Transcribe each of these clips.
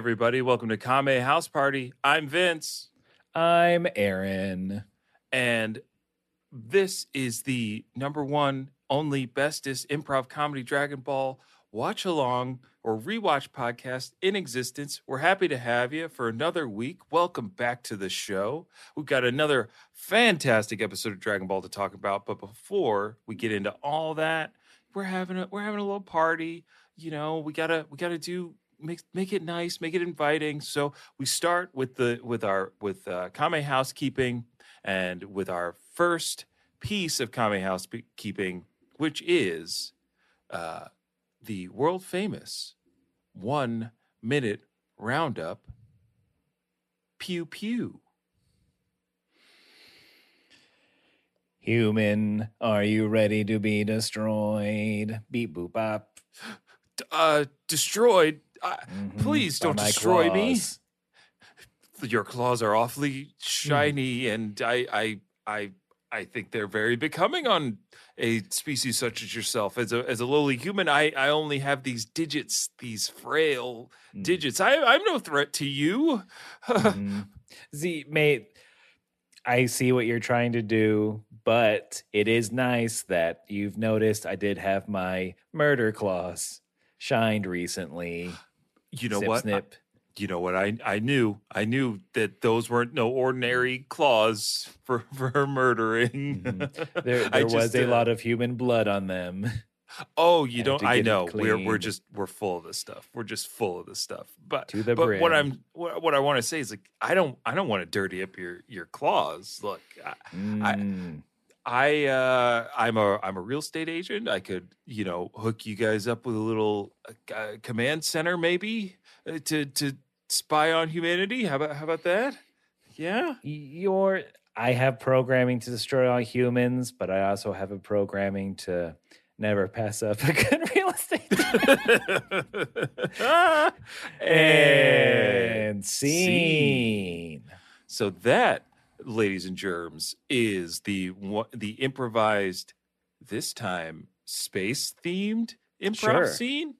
Everybody. Welcome to Kame House Party. I'm Vince, I'm Aaron. and this is the number one, only, bestest improv comedy Dragon Ball watch along or rewatch podcast in existence. We're happy to have you for another week. Welcome back to the show. We've got another fantastic episode of Dragon Ball to talk about. But before we get into all that, we're having a we're having a little party. You know, we gotta we gotta do make make it nice, make it inviting. So we start with the with our with uh, Kame housekeeping and with our first piece of Kame housekeeping, which is uh, the world famous one minute roundup. Pew pew. Human, are you ready to be destroyed? Beep boop bop. Uh, destroyed. Uh, Mhm. Please don't destroy me. your claws are awfully Hmm. shiny and I I I I think they're very becoming on a species such as yourself. As a as a lowly human, I I only have these digits, these frail Mm. digits. I I'm no threat to you. Mhm. See, mate, I see what you're trying to do, but it is nice that you've noticed I did have my murder claws shined recently. You know Snip, what? I- Snip. you know what? I I knew I knew that those weren't no ordinary claws for for murdering. Mhm. There, there was just, a uh, lot of human blood on them. Oh, you don't. I know. We're we're just we're full of this stuff. We're just full of this stuff. But To the but what. I'm what, what I want to say is like I don't I don't want to dirty up your your claws. Look, I, Mm. I uh I'm a I'm a real estate agent. I could you know hook you guys up with a little uh, uh, command center maybe uh, to to spy on humanity. How about how about that? Yeah. Your I have programming to destroy all humans, but I also have a programming to never pass up a good real estate. and scene. So that, ladies and germs, is the one- the improvised this time space themed improv Sure. scene.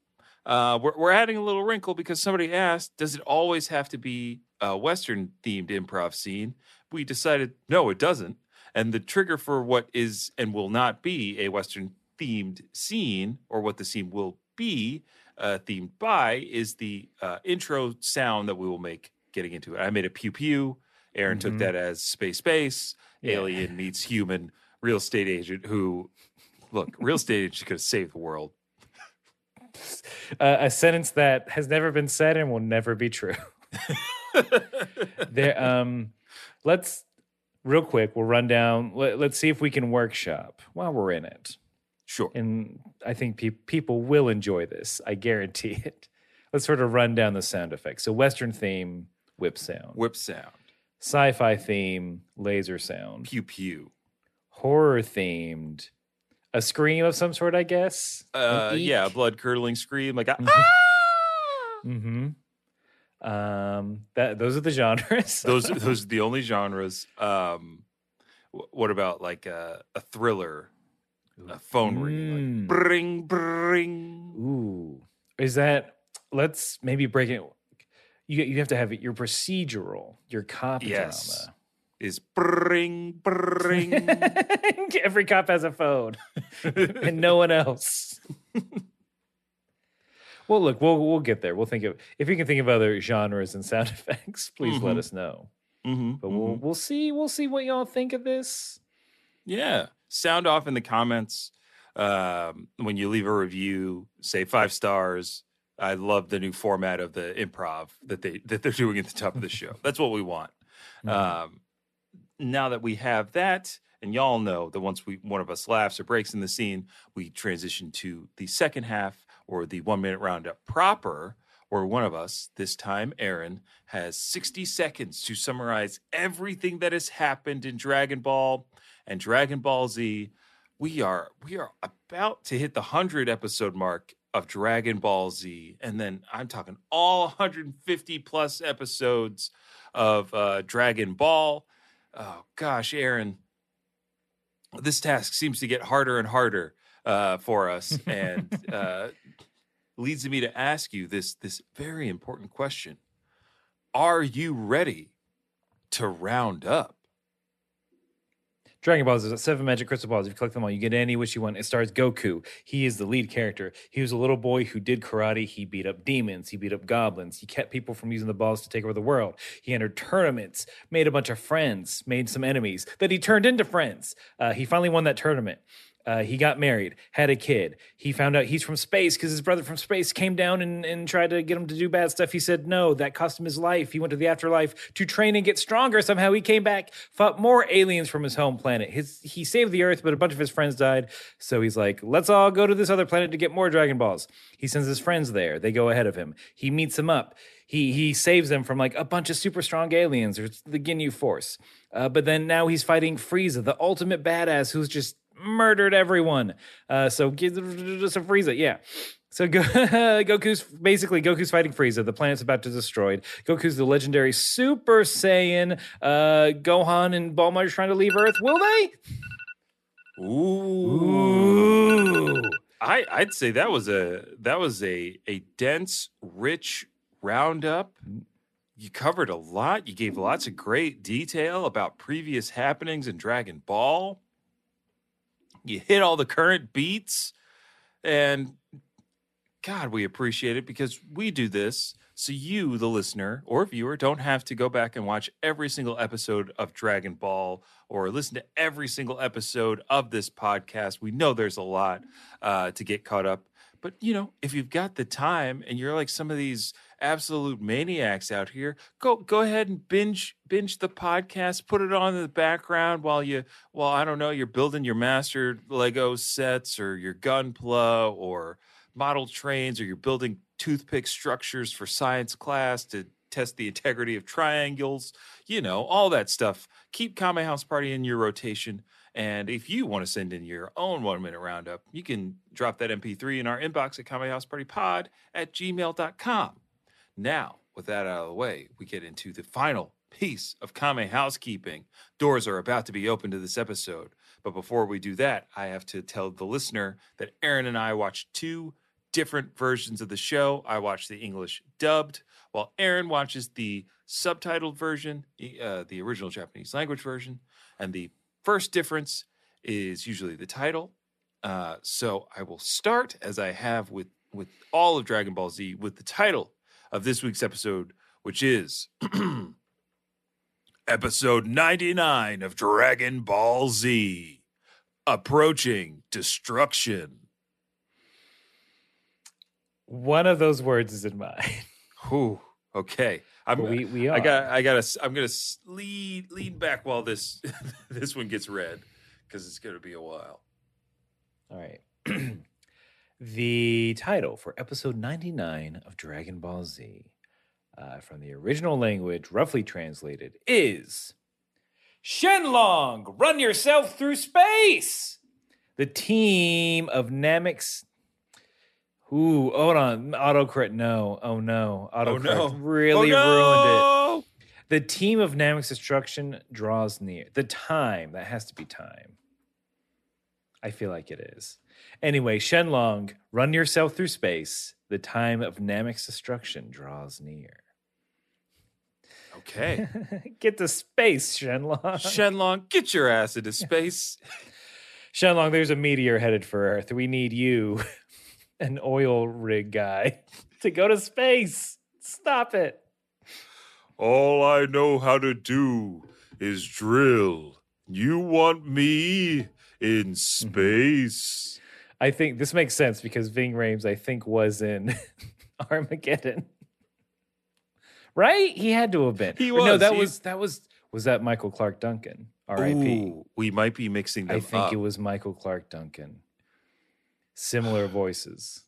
Uh, we're we're adding a little wrinkle because somebody asked, "Does it always have to be a Western themed improv scene?" We decided no, it doesn't. And the trigger for what is and will not be a Western themed scene, or what the scene will be uh, themed by, is the uh, intro sound that we will make getting into it. I made a pew pew. Aaron took Mhm. that as space space. Yeah. Alien meets human. Real estate agent who, look, real estate agent could save the world. Uh, a sentence that has never been said and will never be true. there, um, let's real quick. We'll run down. Let, let's see if we can workshop while we're in it. Sure. and I think pe- people will enjoy this. I guarantee it. Let's sort of run down the sound effects. So, Western theme, whip sound. Whip sound. Sci-fi theme, laser sound. Pew pew. Horror themed, a scream of some sort, I guess. Uh, yeah, blood curdling scream like a, Mhm. ah! Mm-hmm. Um, that those are the genres. those those are the only genres. Um, what about like a, a thriller, a phone ring, Mm. like bring bring. Ooh, is that? Let's maybe break it. You you have to have it, your procedural, your cop Yes. drama. Is bring bring. Every cop has a phone, and no one else. well, look, we'll we'll get there. We'll think of if you can think of other genres and sound effects. Please let Mhm. us know. Mhm, But we'll mhm. we'll see we'll see what y'all think of this. Yeah. Sound off in the comments. Um, when you leave a review, say five stars. I love the new format of the improv that they that they're doing at the top of the show. That's what we want. Mhm. Um, now that we have that, and y'all know that once we one of us laughs or breaks in the scene, we transition to the second half or the one minute roundup proper, where one of us, this time Aaron, has 60 seconds to summarize everything that has happened in Dragon Ball and Dragon Ball Z. We are we are about to hit the 100 episode mark of Dragon Ball Z and then I'm talking all 150 plus episodes of uh, Dragon Ball. Oh gosh, Aaron, this task seems to get harder and harder uh, for us. And uh, leads me to ask you this this very important question. Are you ready to round up? Dragon Balls is seven magic crystal balls. If you collect them all, you get any wish you want. It stars Goku. He is the lead character. He was a little boy who did karate. He beat up demons. He beat up goblins. He kept people from using the balls to take over the world. He entered tournaments, made a bunch of friends, made some enemies that he turned into friends. Uh, he finally won that tournament. Uh, he got married, had a kid. He found out he's from space because his brother from space came down and, and tried to get him to do bad stuff. He said no, that cost him his life. He went to the afterlife to train and get stronger. Somehow he came back, fought more aliens from his home planet. His he saved the Earth, but a bunch of his friends died. So he's like, let's all go to this other planet to get more Dragon Balls. He sends his friends there. They go ahead of him. He meets them up. He he saves them from like a bunch of super strong aliens or the Ginyu Force. Uh, but then now he's fighting Frieza, the ultimate badass, who's just murdered everyone. Uh, so give some Frieza, yeah. So Go- Goku's basically Goku's fighting Frieza. The planet's about to be destroyed. Goku's the legendary Super Saiyan. Uh, Gohan and Bulma are trying to leave Earth. Will they? Ooh. I I'd say that was a that was a a dense, rich roundup. You covered a lot. You gave lots of great detail about previous happenings in Dragon Ball. You hit all the current beats and God, we appreciate it because we do this so you, the listener or viewer, don't have to go back and watch every single episode of Dragon Ball or listen to every single episode of this podcast. We know there's a lot uh, to get caught up. But, you know, if you've got the time and you're like some of these absolute maniacs out here, go go ahead and binge binge the podcast, put it on in the background while you while I don't know, you're building your master Lego sets or your gunpla or model trains or you're building toothpick structures for science class to test the integrity of triangles, you know, all that stuff. Keep Kame House Party in your rotation. And if you want to send in your own one minute roundup, you can drop that MP3 in our inbox at kamehousepartypod at gmail.com. Now, with that out of the way, we get into the final piece of Kame housekeeping. Doors are about to be open to this episode. But before we do that, I have to tell the listener that Aaron and I watched two different versions of the show. I watched the English dubbed, while Aaron watches the subtitled version, uh, the original Japanese language version. And the first difference is usually the title. Uh, so I will start as I have with with all of Dragon Ball Z with the title of this week's episode, which is episode 99 of Dragon Ball Z Approaching Destruction. One of those words is in mine. Whew. Okay. I'm, we we I got I got to I'm going to lean lean back while this this one gets read cuz it's going to be a while. All right. the title for episode 99 of Dragon Ball Z, uh, from the original language, roughly translated, is Shenlong, run yourself through space. The team of Namek's. Ooh, hold on. Autocorrect. No. Oh, no. Oh, Autocorrect oh, no. really oh, ruined it. The team of Namek's destruction draws near. The time, that has to be time. I feel like it is. Anyway, Shenlong, run yourself through space. The time of Namek's destruction draws near. Okay. get to space, Shenlong. Shenlong, get your ass into space. Shenlong, there's a meteor headed for Earth. We need you, an oil rig guy, to go to space. Stop it. All I know how to do is drill. You want me in mm-hmm. space? I think this makes sense because Ving Rhames, I think, was in Armageddon. Right? He had to have been. He Or No, was. that He- was that was was that Michael Clarke Duncan. R.I.P. We might be mixing them I think up. it was Michael Clarke Duncan. Similar voices.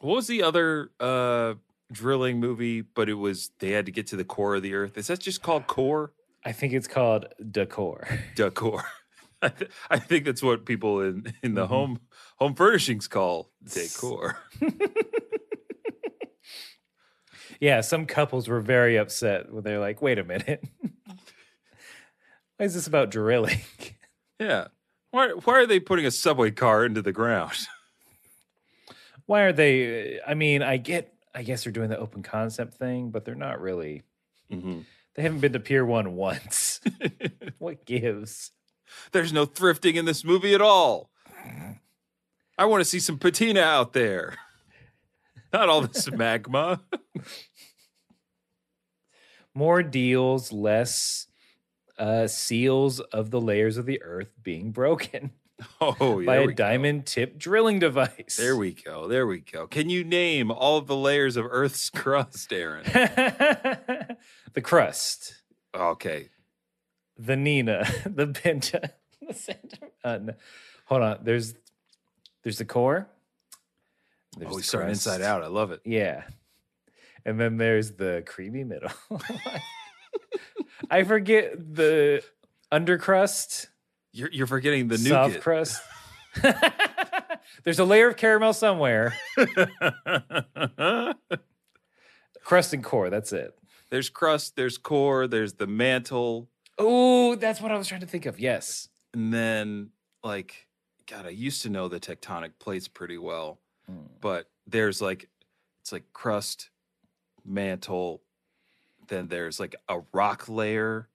What was the other uh drilling movie? But it was they had to get to the core of the earth. Is that just called core? I think it's called Decor. Decor. I, th- I think that's what people in in the Mhm. home home furnishings call decor. Yeah, some couples were very upset when they're like, wait a minute. Why is this about drilling? Yeah. Why why are they putting a subway car into the ground? Why are they? I mean, I get. I guess they're doing the open concept thing, but they're not really. Mhm. They haven't been to Pier One once. what gives? There's no thrifting in this movie at all. I want to see some patina out there. Not all this magma. More deals, less uh, seals of the layers of the earth being broken Oh, by a diamond tip drilling device. There we go. There we go. Can you name all of the layers of Earth's crust, Aaron? the crust, Okay. the Nina, the Penta, the center. Uh, no. Hold on. There's there's the core. There's oh, we starting inside out. I love it. Yeah. And then there's the creamy middle. I forget the undercrust, You're, you're forgetting the soft nougat. crust. there's a layer of caramel somewhere. Crust and core, that's it. there's crust, there's core, there's the mantle, Oh, that's what I was trying to think of. Yes. and then like God, I used to know the tectonic plates pretty well, Mm. but there's like it's like crust, mantle, then there's like a rock layer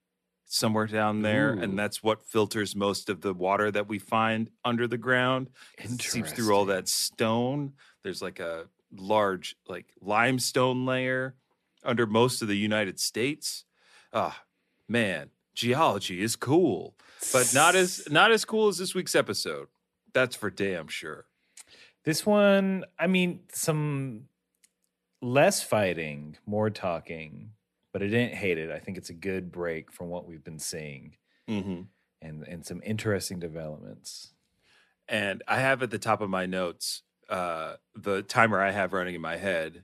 somewhere down there, Ooh. and that's what filters most of the water that we find under the ground. It seeps through all that stone. There's like a large like limestone layer under most of the United States. Ah, man, geology is cool, but not as not as cool as this week's episode. That's for damn sure. This one, I mean, some less fighting, more talking, but I didn't hate it. I think it's a good break from what we've been seeing Mm-hmm. and and some interesting developments. And I have at the top of my notes uh, the timer I have running in my head,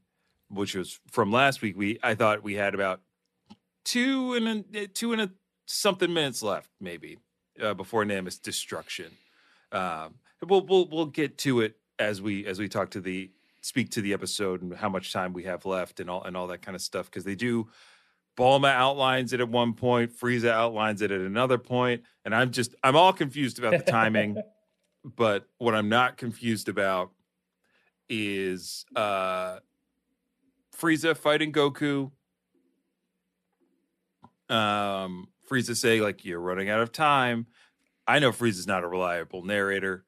which was from last week. We I thought we had about two and a, two and a something minutes left, maybe uh, before Namus destruction. Um, we'll we'll we'll get to it as we as we talk to the speak to the episode and how much time we have left and all and all that kind of stuff because they do. Bulma outlines it at one point, Frieza outlines it at another point, and I'm just I'm all confused about the timing but what I'm not confused about is uh Frieza fighting Goku. Um Frieza saying like you're running out of time. I know Frieza's not a reliable narrator,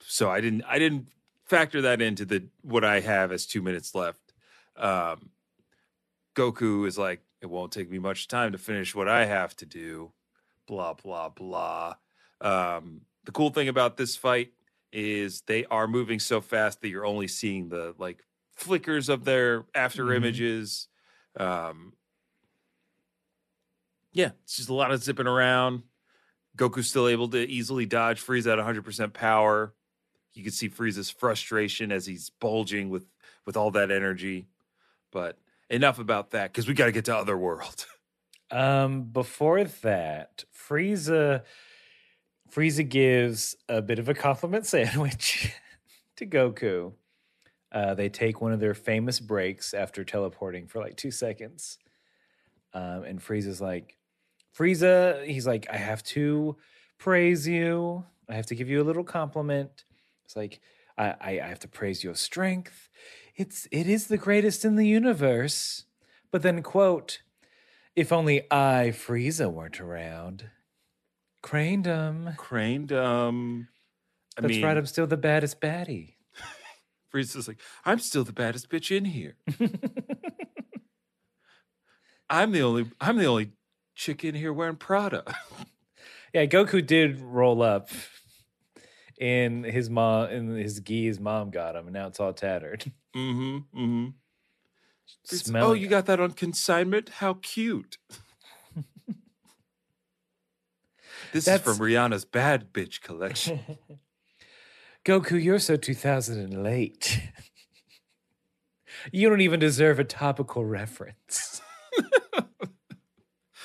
so I didn't I didn't factor that into the what I have as 2 minutes left. Um Goku is like it won't take me much time to finish what I have to do. Blah blah blah. Um the cool thing about this fight is they are moving so fast that you're only seeing the like flickers of their after Mhm. images. Um, yeah, it's just a lot of zipping around. Goku's still able to easily dodge Frieza at 100% power. You can see Frieza's frustration as he's bulging with with all that energy. But enough about that because we got to get to Otherworld. Um, before that, Frieza Frieza gives a bit of a compliment sandwich to Goku. Uh, they take one of their famous breaks after teleporting for like two seconds. Um, and Frieza's like, Frieza, he's like, I have to praise you. I have to give you a little compliment. It's like, I, I, I have to praise your strength. It's it is the greatest in the universe. But then quote, if only I, Frieza, weren't around. Cranedom. Craned, um, I That's mean, right, I'm still the baddest baddie. Frieza's like, I'm still the baddest bitch in here. I'm the only I'm the only chick in here wearing Prada. Yeah, Goku did roll up in his mom in his gi his mom got him, and now it's all tattered. mm-hmm. Mm-hmm. Oh, you got that on consignment? How cute. this That's- is from Rihanna's bad bitch collection. Goku, you're so 2000 and late. you don't even deserve a topical reference.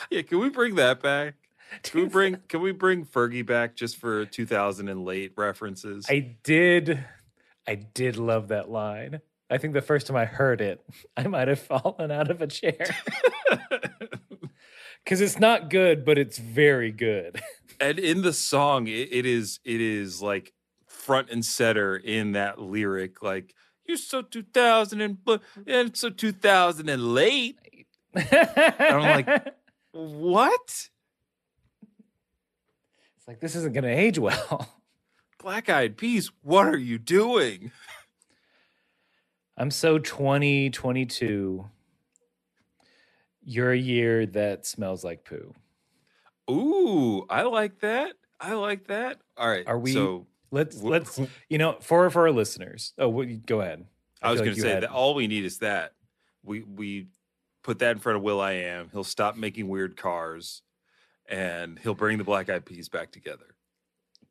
yeah, can we bring that back? Can we bring can we bring Fergie back just for 2000 and late references? I did I did love that line. I think the first time I heard it, I might have fallen out of a chair. Cuz it's not good, but it's very good. and in the song it, it is it is like front and center in that lyric like You're so 2000 and and so 2000 and late. I'm like- What? Like this isn't going to age well. Black Eyed Peas, what are you doing? I'm so 2022. You're a year that smells like poo. Ooh, I like that. I like that. All right. Are we- So Let's let's you know for for our listeners. Oh, go ahead. I was going like to say had- that all we need is that we we put that in front of will.i.am. He'll stop making weird cars, and he'll bring the Black Eyed Peas back together.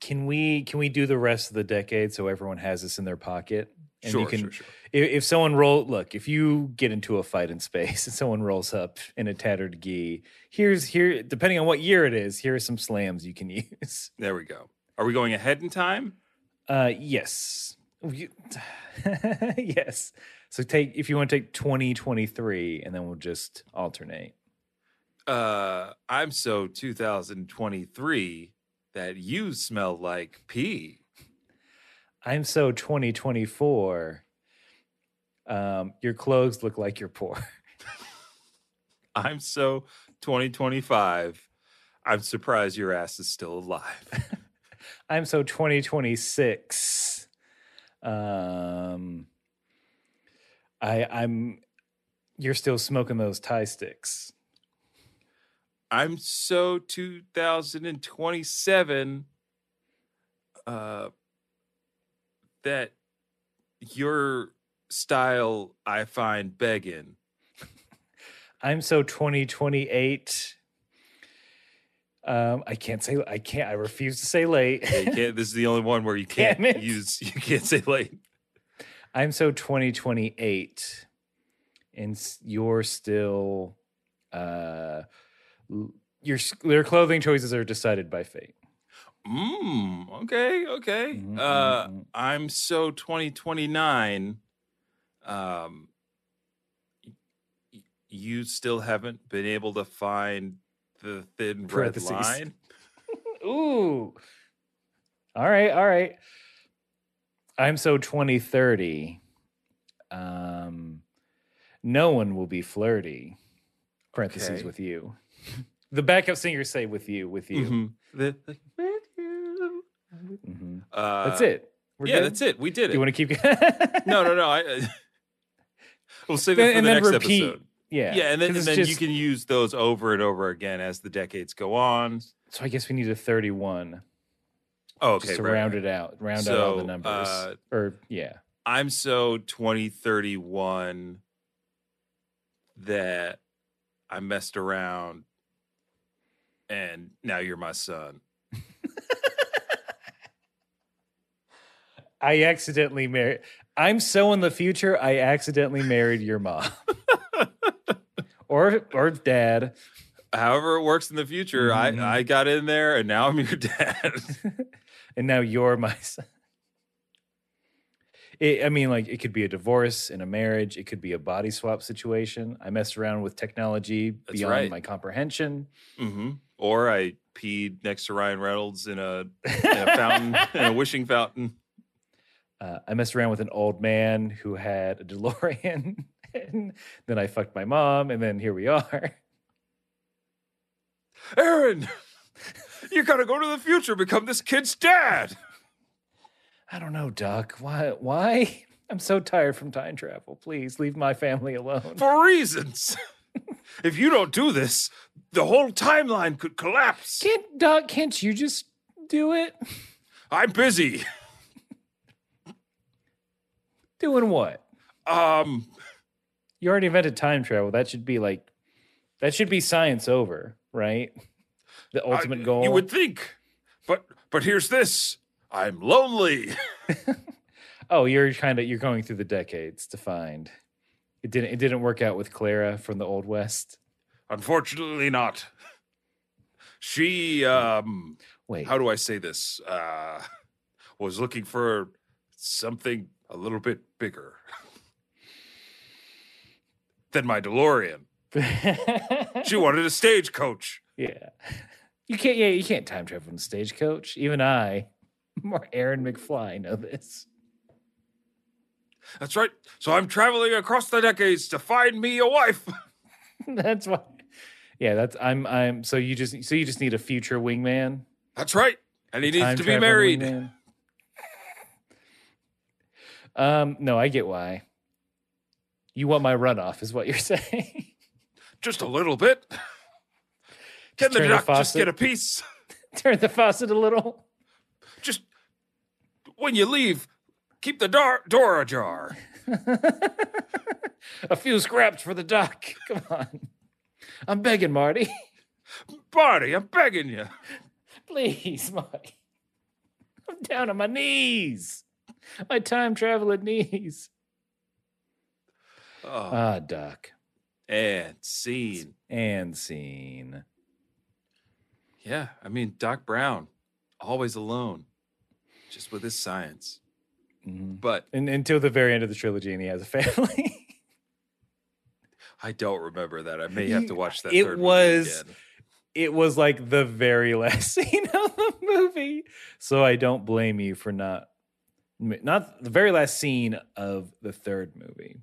Can we can we do the rest of the decade so everyone has this in their pocket? And sure, you can sure, sure. if, if someone roll look if you get into a fight in space and someone rolls up in a tattered gi here's here depending on what year it is here are some slams you can use There we go. Are we going ahead in time? uh yes yes so take if you want to take 2023 and then we'll just alternate Uh, I'm so 2023 that you smell like pee. i'm so 2024 um your clothes look like you're poor I'm so 2025. I'm surprised your ass is still alive. i'm so 2026 um i i'm you're still smoking those Thai sticks I'm so 2027 uh that your style I find begging. i'm so 2028 um i can't say i can't i refuse to say late Yeah, this is the only one where you can't use you can't say late. i'm so 2028 and you're still uh your your clothing choices are decided by fate Mm, okay, okay. Mhm, Uh mhm. I'm so 2029 um y- you still haven't been able to find the thin red Parentheses. line. Ooh. All right, all right. I'm so 2030. Um no one will be flirty. Parentheses Okay. with you. The backup singers say with you, with you. Mhm. The- the- with you. Mhm. Uh, That's it. We're yeah, good? that's it. We did it. You want to keep no, no, no. I, I we'll save it for and the next repeat. episode. Yeah. Yeah, and then, and then you can use those over and over again as the decades go on. So I guess we need a 31 Oh, okay. just to right, round right. it out. Round out all the numbers. uh, or yeah. I'm so 2031 that I messed around and now you're my son. I accidentally married. I'm so in the future. I accidentally married your mom, or or dad, However it works in the future, Mhm. I, I got in there and now I'm your dad. and now you're my son. It, I mean, like it could be a divorce in a marriage. It could be a body swap situation. I messed around with technology That's beyond right. my comprehension. hmm Or I peed next to Ryan Reynolds in a, in a fountain, in a wishing fountain. Uh, I messed around with an old man who had a DeLorean. and then I fucked my mom, and then here we are. Aaron, you gotta go to the future, become this kid's dad. I don't know, Doc. Why? Why? I'm so tired from time travel. Please leave my family alone. for reasons. if you don't do this, the whole timeline could collapse. Can't Doc? Can't you just do it? I'm busy. Doing what? Um, You already invented time travel. That should be like, that should be science over, right? The I- ultimate goal. You would think, but but here's this. I'm lonely. oh, you're kind of you're going through the decades to find. It didn't. It didn't work out with Clara from the Old West. Unfortunately, not. She um, Wait, how do I say this? Uh, was looking for something a little bit bigger than my DeLorean. She wanted a stagecoach. yeah, you can't. Yeah, you can't time travel in the stagecoach. Even I, more Aaron McFly, know this. That's right. So I'm traveling across the decades to find me a wife. that's why. Yeah, that's I'm I'm. So you just so you just need a future wingman. That's right. And he needs Time to be married. wingman. Um, no, I get why. You want my runoff, is what you're saying. Just a little bit. Can the turn the duck just get a piece? Turn the faucet a little. When you leave, keep the door, door ajar. A few scraps for the duck. Come on. I'm begging, Marty. Marty, I'm begging you. Please, Marty. I'm down on my knees. My time traveling knees. Oh, Ah, duck. and scene. And scene. Yeah, I mean Doc Brown, always alone, just with his science. Mhm. But And until the very end of the trilogy, and he has a family. I don't remember that. I may have to watch that. It third was- movie again. it was like the very last scene of the movie. So I don't blame you for not not the very last scene of the third movie.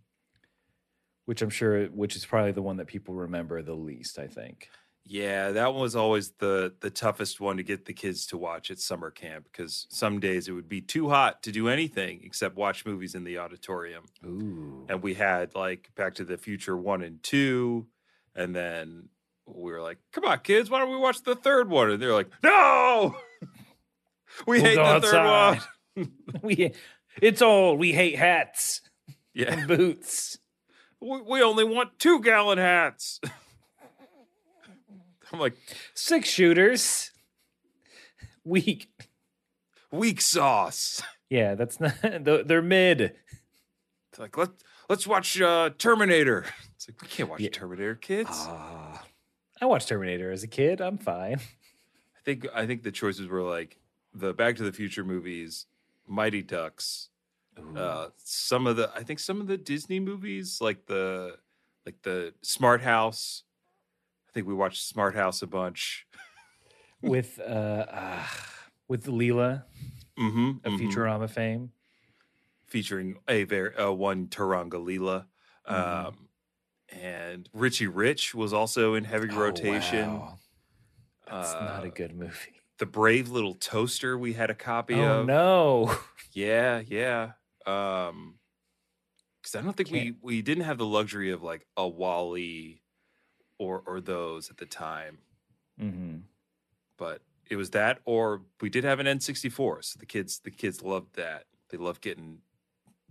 Which I'm sure which is probably the one that people remember the least, I think. Yeah, that one was always the the toughest one to get the kids to watch at summer camp because some days it would be too hot to do anything except watch movies in the auditorium. Ooh. And we had like Back to the Future one and two, and then we were like, "Come on, kids, why don't we watch the third one?" And they're like, "No, we We'll hate the third one." we it's old. We hate hats Yeah, and boots. we, we only want two gallon hats. I'm like, Six shooters. Weak. weak sauce. Yeah, that's not they're mid. It's like let's let's watch uh, Terminator. It's like we can't watch Yeah. Terminator, kids. Ah. I watched Terminator as a kid. I'm fine. I think I think the choices were like the Back to the Future movies, Mighty Ducks, uh, some of the I think some of the Disney movies like the like the Smart House. I think we watched Smart House a bunch. with uh, uh with Leela Mm-hmm, of Futurama fame. featuring a very uh, one Turanga Leela. Mhm. Um, and Richie Rich was also in heavy rotation. Oh, wow. That's not a Uh, good movie. The Brave Little Toaster we had a copy Oh of. no. Yeah, yeah. Um because I don't think Can't- we we didn't have the luxury of like a WALL-E or or those at the time, hmm but it was that or we did have an N64. So the kids the kids loved that. They loved getting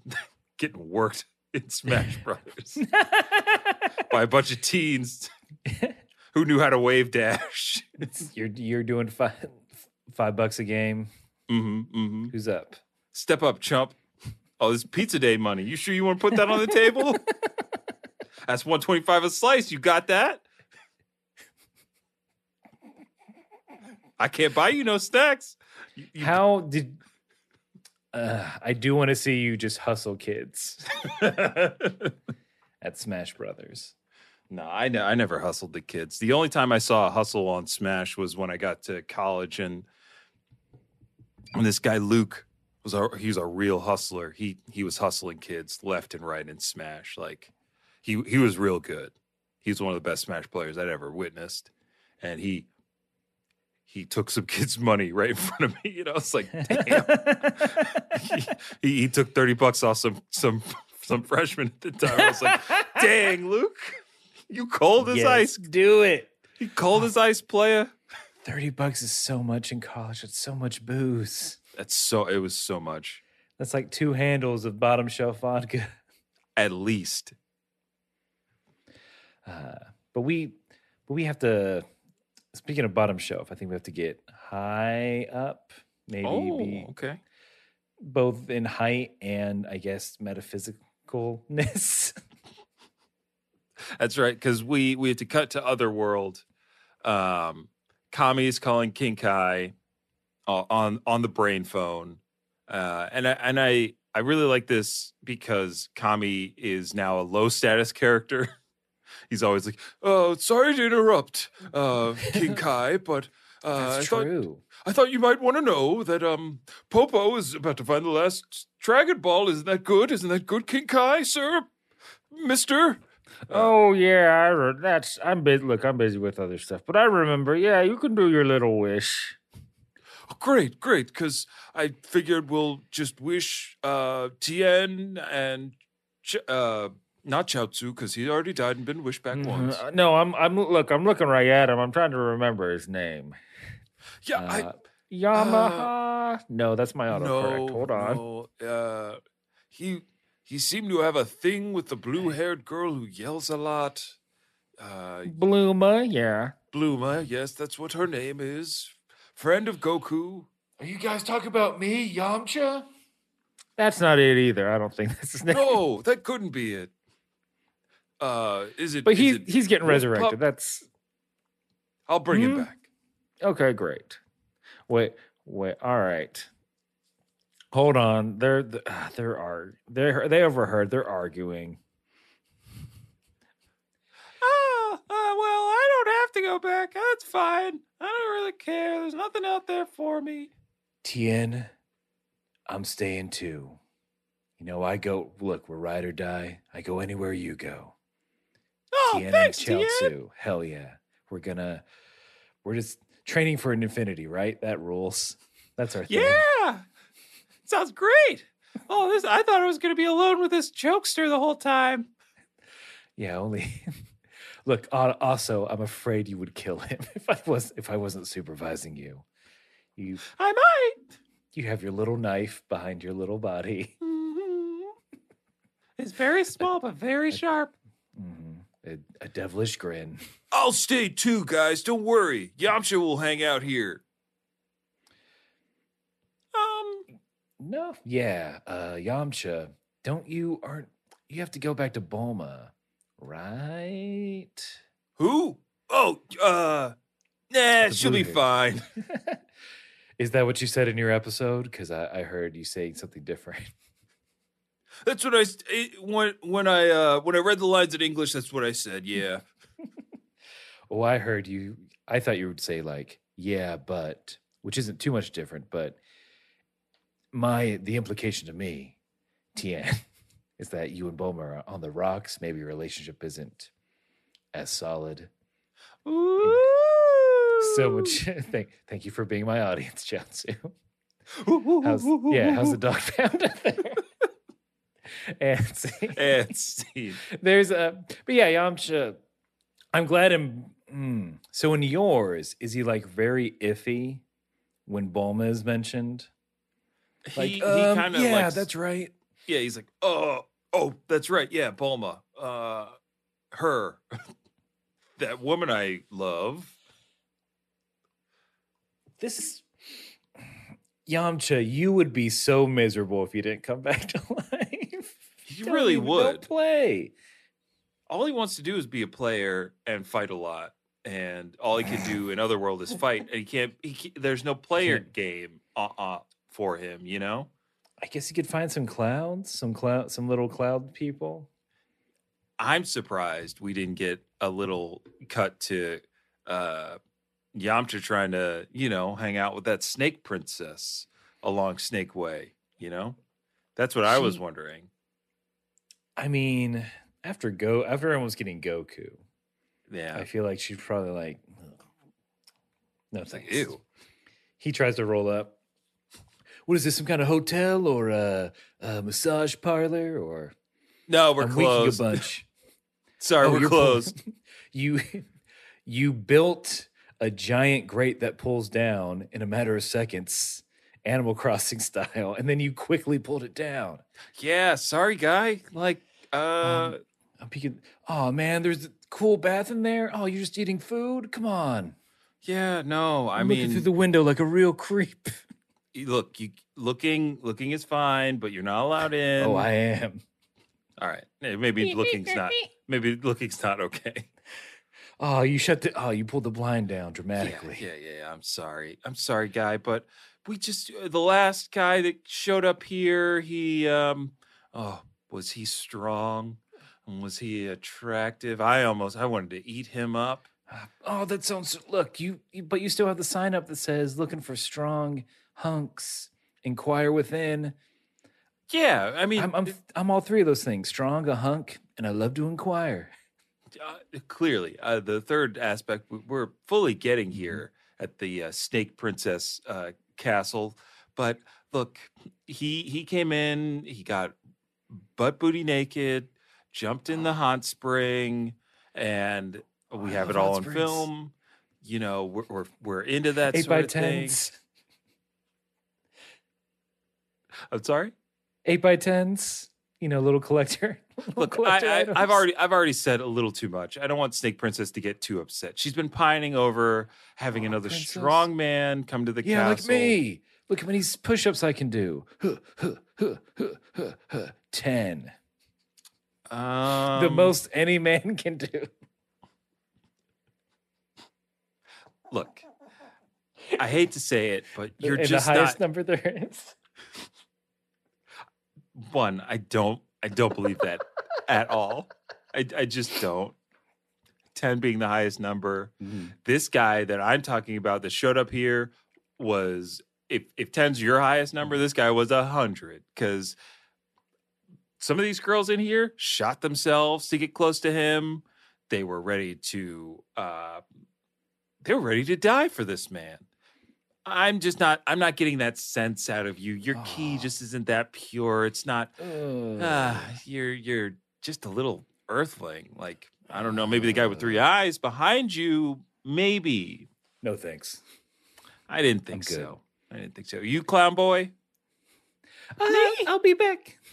getting worked in Smash Brothers by a bunch of teens who knew how to wave dash. you're you're doing five five bucks a game. hmm hmm Who's up? Step up, chump. Oh, this pizza day money. You sure you want to put that on the table? That's 125 a slice. You got that? I can't buy you no snacks. You- you- How did uh, I do want to see you just hustle kids at Smash Brothers. no, I, ne- I never hustled the kids. The only time I saw a hustle on Smash was when I got to college and when this guy Luke was a he was a real hustler. He he was hustling kids left and right in Smash. Like he he was real good. He was one of the best Smash players I'd ever witnessed, and he he took some kids' money right in front of me. You know, it's like damn. he, he took thirty bucks off some some some freshman at the time. I was like, dang, Luke, you cold as Yes, ice. do it. You cold as ice player. 30 bucks is so much in college. It's so much booze. That's so. It was so much. That's like two handles of bottom shelf vodka. At least. Uh, but we but we have to speaking of bottom shelf, I think we have to get high up, maybe be Oh, okay. both in height and I guess metaphysicalness. That's right, because we we have to cut to Otherworld. Um, Kami is calling King Kai uh, on on the brain phone, uh, and I, and I I really like this because Kami is now a low status character. He's always like, "Oh, sorry to interrupt, uh, King Kai, but Uh, I thought true. I thought you might want to know that um Popo is about to find the last Dragon Ball. Isn't that good? Isn't that good, King Kai, sir, Mister? oh yeah, I re- that's I'm busy. Look, I'm busy with other stuff, but I remember. Yeah, you can do your little wish. Oh, great, great. Because I figured we'll just wish uh Tien and Ch- uh not Chaozu because he already died and been wished back Mhm. once. Uh, No, I'm I'm look. I'm looking right at him. I'm trying to remember his name. Yeah, Uh, Yamaha. no, that's my I autocorrect. no, Hold on. no. Uh, he he seemed to have a thing with the blue-haired girl who yells a lot. Uh, Bluma. Yeah. Bluma, yes, that's what her name is. Friend of Goku. Are you guys talking about me, Yamcha? That's not it either. I don't think that's his name. No, that couldn't be it. Uh, is it? but he's it he's getting resurrected. Pup? That's I'll bring Hmm? it back. okay. Great. Wait. Wait. All right. Hold on. They're th- ah, there are they they overheard. They're arguing. Ah, uh, well, I don't have to go back. That's fine. I don't really care. There's nothing out there for me. Tien, I'm staying too. You know, I go look, we're ride or die. I go anywhere you go. Oh, thanks, and Tien. Hell yeah. We're gonna we're just training for an infinity, right? That rules. That's our thing. Yeah, sounds great. Oh, this! I thought I was to be alone with this jokester the whole time. Yeah, only look, also I'm afraid you would kill him if I was if I wasn't supervising you. You I might. you have your little knife behind your little body. Mhm. It's very small but very sharp. Mhm. A, a devilish grin. I'll stay too, guys. Don't worry. Yamcha will hang out here. Um, No, yeah, uh, Yamcha. Don't you aren't you have to go back to Bulma, right? who? Oh, uh, nah, she'll be fine. Is that what you said in your episode? Because I, I heard you saying something different. That's what I when when I uh when I read the lines in English. That's what I said. Yeah. Oh, I heard you. I thought you would say like, yeah, but, which isn't too much different. But my the implication to me, Tien, is that you and Bulma are on the rocks. Maybe your relationship isn't as solid. So much. thank, thank you for being my audience, Chaozu. How's yeah? How's the dog pound out there? and see, And Steve. there's a but yeah, Yamcha. I'm glad him. mm. So in yours, is he like very iffy when Bulma is mentioned? Like, he, um, he kind of yeah, like that's right. yeah. He's like, oh, oh, that's right. Yeah, Bulma. Uh, her, that woman I love. This Yamcha, you would be so miserable if you didn't come back to life. He Don't really would. play. All he wants to do is be a player and fight a lot. And all he can do in Otherworld is fight. And he can't. He can't, there's no player game uh, uh, for him. You know. I guess he could find some clouds, some cloud, some little cloud people. I'm surprised we didn't get a little cut to uh Yamcha trying to, you know, hang out with that snake princess along Snake Way, you know? That's what I was wondering. I mean, after Go, after everyone was getting Goku, Yeah. I feel like she's probably like, "Ugh. no It's like, thanks. ew. He tries to roll up. What is this? Some kind of hotel or a, a massage parlor or No, we're I'm closed. a bunch? Sorry, Oh, we're closed. you you built a giant grate that pulls down in a matter of seconds, Animal Crossing style, and then you quickly pulled it down. yeah, sorry guy. Like uh Um, I'm peeking. Oh man, there's a cool bath in there. Oh, you're just eating food. Come on. yeah, no. I I'm looking through the window like a real creep. y- look, you looking looking is fine, but you're not allowed in. oh, I am. All right. Maybe looking's not maybe looking's not okay. Oh, you shut the. Oh, you pulled the blind down dramatically. Yeah, yeah, yeah. I'm sorry. I'm sorry, guy, but we just uh, the last guy that showed up here, he um oh, was he strong? And was he attractive? I almost I wanted to eat him up. Oh, that sounds. Look, you, you, but you still have the sign up that says "looking for strong hunks." Inquire within. Yeah, I mean, I'm, I'm, I'm all three of those things: strong, a hunk, and I love to inquire. uh, clearly uh, the third aspect we're fully getting Mm-hmm. here at the uh, snake princess uh, castle but look he he came in he got butt booty naked jumped in the hot spring and we have it all on springs. film you know we're we're, we're into that Eight sort by of thing tens. i'm sorry Eight by tens. You know, little collector. Look, I, I, I've already I've already said a little too much. I don't want Snake Princess to get too upset. She's been pining over having Aw, another princess. strong man come to the Yeah, like me. Look how many push-ups I can do. Huh, huh, huh, huh, huh, huh. Ten. Um, the most any man can do. Look, I hate to say it, but you're and just the highest not number there is. one. I don't I don't believe that at all. I I just don't. Ten being the highest number. This guy that I'm talking about that showed up here was if if 10's your highest number, this guy was a hundred because some of these girls in here shot themselves to get close to him. They were ready to uh they were ready to die for this man. I'm just not I'm not getting that sense out of you. Your key Oh. just isn't that pure. It's not ah, you're you're just a little earthling. Like, I don't know, maybe the guy with three eyes behind you, maybe. no thanks. I didn't think so. I didn't think so. You clown boy? Uh, I'll be back.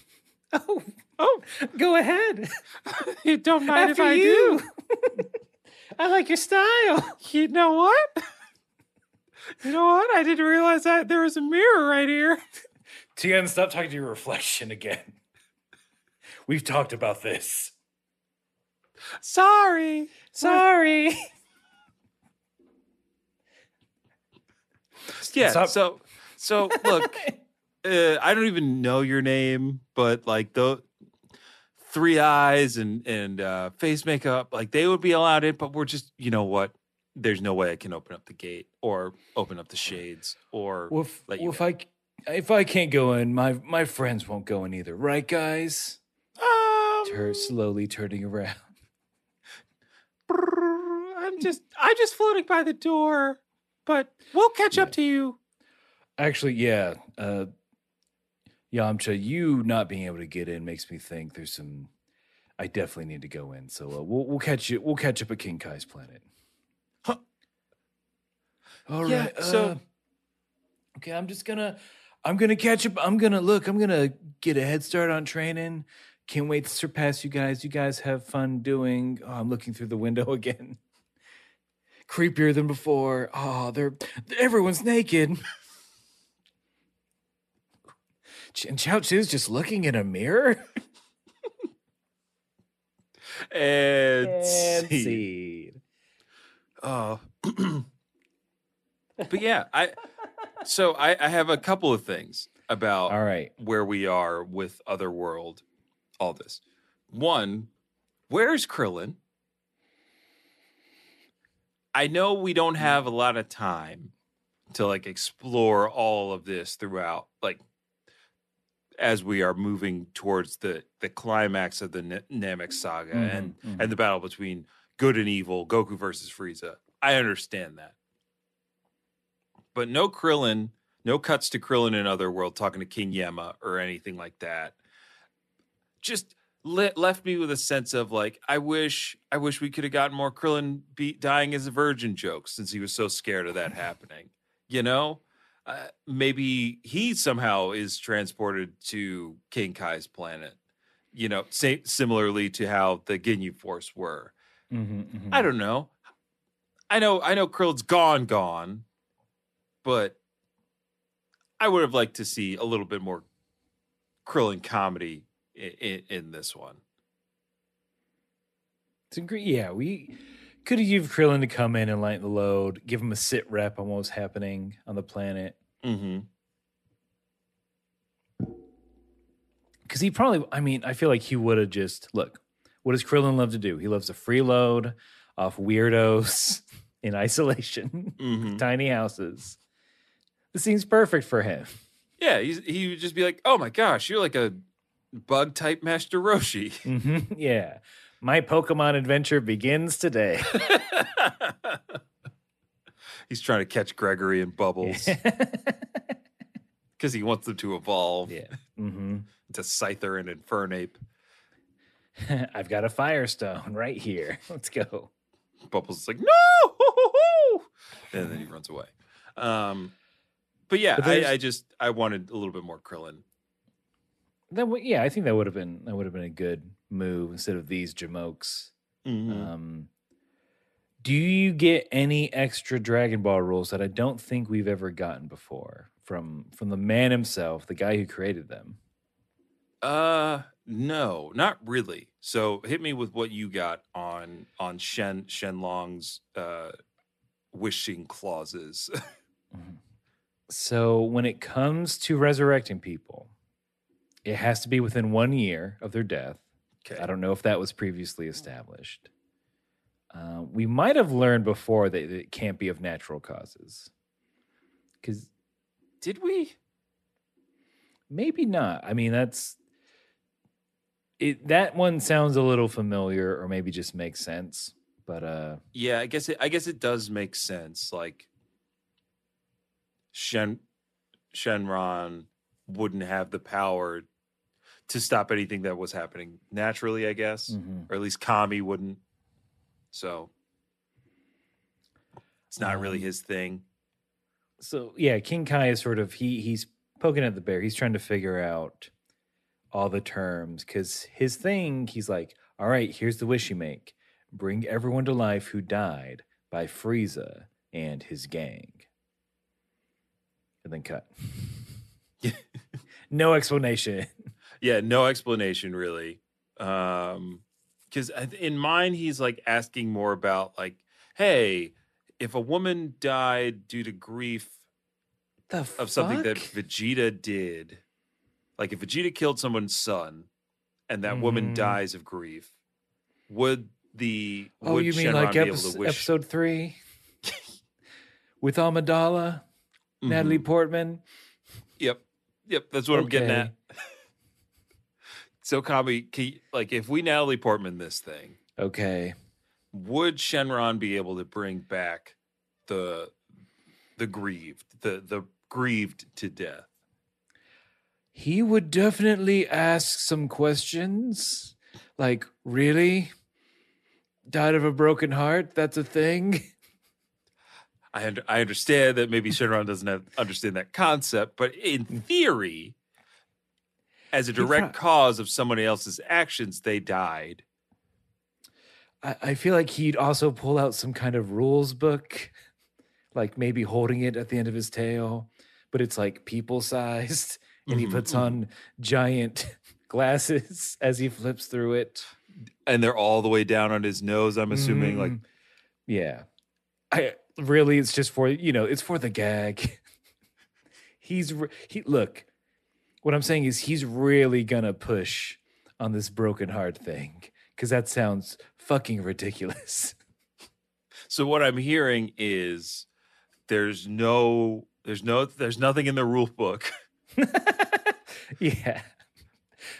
Oh, Oh, go ahead. you don't mind After if I you. Do. I like your style. You know what? You know what? I didn't realize that there was a mirror right here. Tien, stop talking to your reflection again. We've talked about this. Sorry. Sorry. Yeah. Stop. So, so look, uh, I don't even know your name, but like the three eyes and and uh, face makeup, like they would be allowed in. But we're just, you know what? There's no way I can open up the gate or open up the shades or Well, if, well, if I if I can't go in, my my friends won't go in either, right, guys? um, Her slowly turning around. I'm just I'm just floating by the door, but we'll catch up to you. Actually, yeah. Uh, Yamcha, you not being able to get in makes me think there's some. I definitely need to go in. So uh, we'll we'll catch you. We'll catch up at King Kai's planet. All right. Yeah, so- uh, okay, I'm just gonna. I'm gonna catch up. I'm gonna look. I'm gonna get a head start on training. Can't wait to surpass you guys. You guys have fun doing. Oh, I'm looking through the window again. Creepier than before. Oh, they're everyone's naked. And Chaozu's just looking in a mirror. And, And seed. Oh, but yeah, I. So I, I have a couple of things about All right. where we are with Otherworld, all this. One, where's Krillin? I know we don't have a lot of time to like explore all of this throughout, like as we are moving towards the the climax of the N- Namek saga Mhm, and mhm. and the battle between good and evil, Goku versus Frieza. I understand that. But no Krillin, no cuts to Krillin in Otherworld talking to King Yemma or anything like that. Just le- left me with a sense of like, I wish, I wish we could have gotten more Krillin be- dying as a virgin jokes since he was so scared of that happening. You know, uh, maybe he somehow is transported to King Kai's planet. You know, sa- similarly to how the Ginyu Force were. Mhm, mhm. I don't know. I know I know Krillin's gone gone, but I would have liked to see a little bit more Krillin comedy in, in, this one. It's a great, yeah, we could have used Krillin to come in and lighten the load, give him a sit rep on what was happening on the planet. Mm-hmm. Because he probably, I mean, I feel like he would have just look. What does Krillin love to do? He loves to freeload. off weirdos in isolation, Mhm. tiny houses. This seems perfect for him. Yeah, he's, he would just be like, "Oh my gosh, you're like a bug type Master Roshi." Mhm, Yeah. My Pokemon adventure begins today. he's trying to catch Gregory and Bubbles because he wants them to evolve yeah. mm-hmm. into Scyther and Infernape. I've got a Firestone right here. Let's go. Bubbles is like, "No!" and then he runs away. Um, but yeah, But I, I just I wanted a little bit more Krillin. That would, yeah, I think that would have been that would have been a good move instead of these Jamokes. Mhm. Um, do you get any extra Dragon Ball rules that I don't think we've ever gotten before from from the man himself, the guy who created them? Uh no, not really. So hit me with what you got on on Shen Shenlong's uh wishing clauses. So when it comes to resurrecting people, it has to be within one year of their death. okay. I don't know if that was previously established. Uh, we might have learned before that it can't be of natural causes. Because Did we? maybe not. I mean, that's it. That one sounds a little familiar, or maybe just makes sense. But uh, Yeah, I guess it I guess it does make sense. Like Shen Shenron wouldn't have the power to stop anything that was happening naturally, I guess. mhm. Or at least Kami wouldn't. So it's not really Um, his thing. so yeah, King Kai is sort of he he's poking at the bear. He's trying to figure out all the terms because his thing. He's like, all right, here's the wish you make: bring everyone to life who died by Frieza and his gang. And then cut. no explanation. Yeah, no explanation really. Um cuz in mine he's like asking more about like hey, if a woman died due to grief The of something that? Vegeta did, like if Vegeta killed someone's son and that woman Mhm. dies of grief, would the Oh, would you mean Shenron like be able episode, wish episode three with Amidala, Mhm. Natalie Portman? Yep. Yep, that's what I'm getting at. so Kami, can you- like if we Natalie Portman this thing, Okay. would Shenron be able to bring back the the grieved, the the grieved to death? He would definitely ask some questions. Like, really? Died of a broken heart? That's a thing? I under, I understand that maybe Shenron doesn't have, understand that concept, but in theory, as a He direct cause of somebody else's actions, they died. I, I feel like he'd also pull out some kind of rules book, like maybe holding it at the end of his tail, but it's like people sized. And he Mhm, puts mhm. on giant glasses as he flips through it. And they're all the way down on his nose. I'm assuming, like, Mm, yeah i really it's just for you know it's for the gag he's re- he look what i'm saying is he's really gonna push on this broken heart thing because that sounds fucking ridiculous so. What I'm hearing is there's no, there's no, there's nothing in the rule book. yeah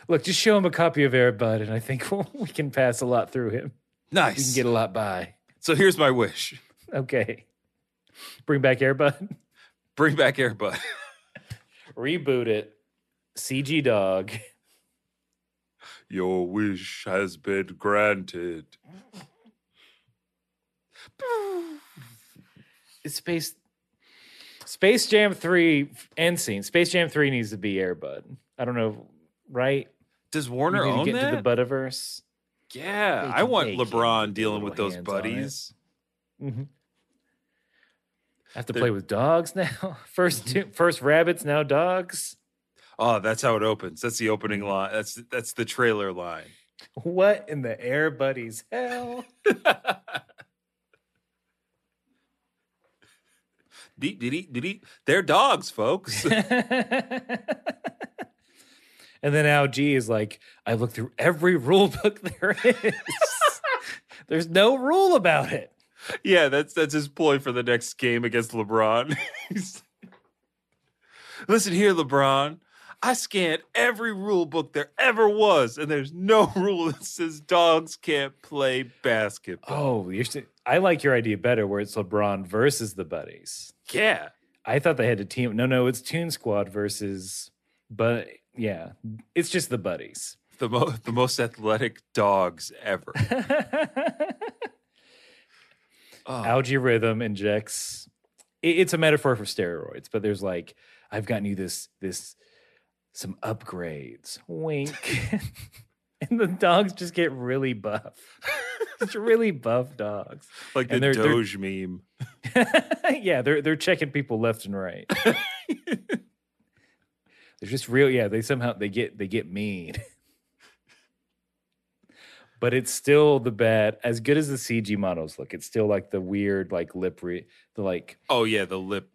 look just show him a copy of airbud and i think we can pass a lot through him Nice. we can get a lot by so here's my wish: okay bring back airbud bring back Airbud. reboot it cg dog Your wish has been granted. It's Space Space Jam 3 end scene. Space Jam 3 needs to be Airbud. I don't know, right? Does Warner need to own get that? to the Butterverse. yeah, I want LeBron dealing with those hands on it. buddies. Mm-hmm. I have to They're- play with dogs now. First, two, first rabbits, now dogs. Oh, that's how it opens. That's the Mm-hmm. opening line. That's that's the trailer line. What in the air, buddies? Hell. Deep, did he? Did he? They're dogs, folks. and then Al G is like, I looked through every rule book there is. There's no rule about it. Yeah, that's that's his ploy for the next game against LeBron. Listen here, LeBron. I scanned every rule book there ever was, and there's no rule that says dogs can't play basketball. Oh, you're st- I like your idea better where it's LeBron versus the buddies. yeah. I thought they had to team. No, no, it's Toon Squad versus, but yeah, it's just the buddies. The, mo- the most athletic dogs ever. Oh, Al G Rhythm injects. it- it's a metaphor for steroids, but there's like, I've gotten you this this some upgrades. Wink. and the dogs just get really buff. It's really buff dogs. like the they're- they're- Doge meme. yeah, they're they're checking people left and right. they're just real. Yeah, they somehow they get they get mean. But it's still the bad. As good as the CG models look, it's still like the weird like lip re, the like Oh yeah, the lip.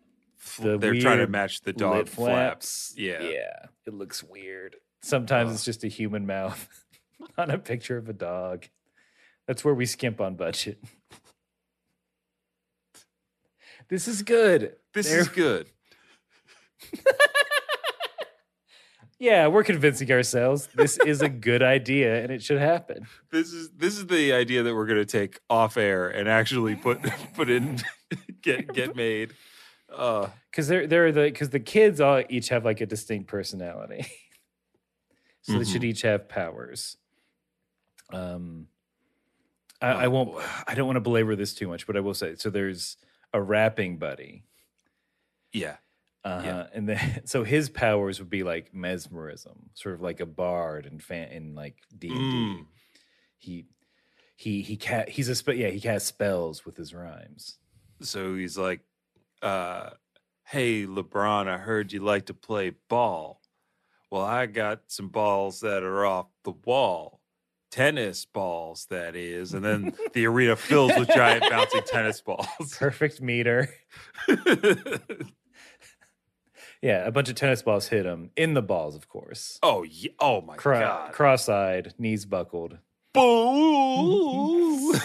The They're trying to match the dog flaps. flaps. Yeah. yeah, it looks weird. Sometimes it's just a human mouth on a picture of a dog. That's where we skimp on budget. This is good. This is good. Yeah, we're convincing ourselves this is a good idea and it should happen. This is this is the idea that we're going to take off air and actually put put in get get made. Uh, Because they're they're the because the kids all each have like a distinct personality. so they should each have powers. Um I, I Oh, won't boy. I don't want to belabor this too much, but I will say so there's a rapping buddy. yeah. Uh-huh. And then so his powers would be like mesmerism, sort of like a bard in fan in like D and D. Mm. He he he ca- he's a spe- yeah he casts spells with his rhymes. So he's like, uh, "Hey LeBron, I heard you like to play ball. Well, I got some balls that are off the wall." Tennis balls, that is, and then the arena fills with giant bouncing tennis balls. Perfect meter. Yeah, a bunch of tennis balls hit him in the balls, of course. oh yeah! Oh my Cro- god! cross-eyed, knees buckled, Boo!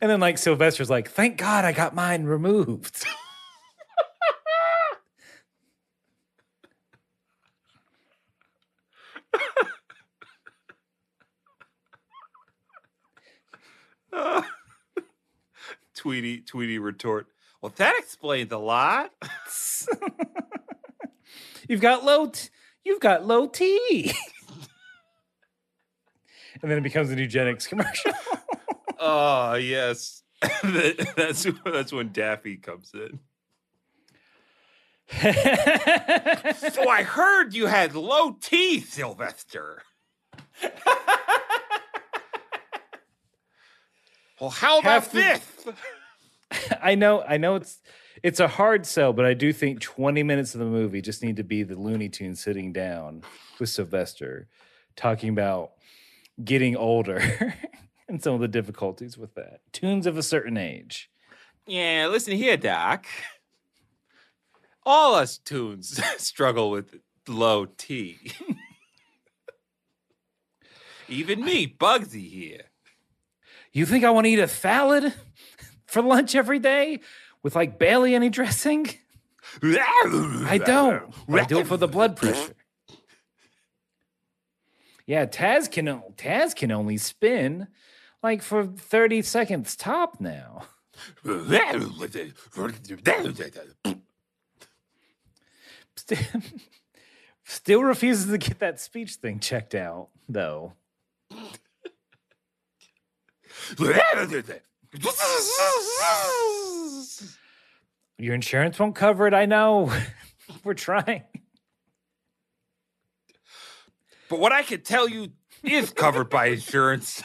and then like Sylvester's like, "Thank God I got mine removed." Tweety Tweety retort. Well, that explains a lot. you've got low, t- you've got low T. and then it becomes an eugenics commercial. Oh yes, that's that's when Daffy comes in. So I heard you had low teeth, Sylvester. well, how about Half the- this? I know, I know it's it's a hard sell, but I do think 20 minutes of the movie just need to be the Looney Tunes sitting down with Sylvester talking about getting older and some of the difficulties with that. Tunes of a certain age. Yeah, listen here, Doc. All us tunes struggle with low T. Even me, Bugsy here. You think I want to eat a salad for lunch every day with like barely any dressing? I don't. I do it for the blood pressure. Yeah, Taz can Taz can only spin like for 30 seconds top now. Still refuses to get that speech thing checked out, though. Your insurance won't cover it, I know. We're trying. But what I can tell you is covered by insurance.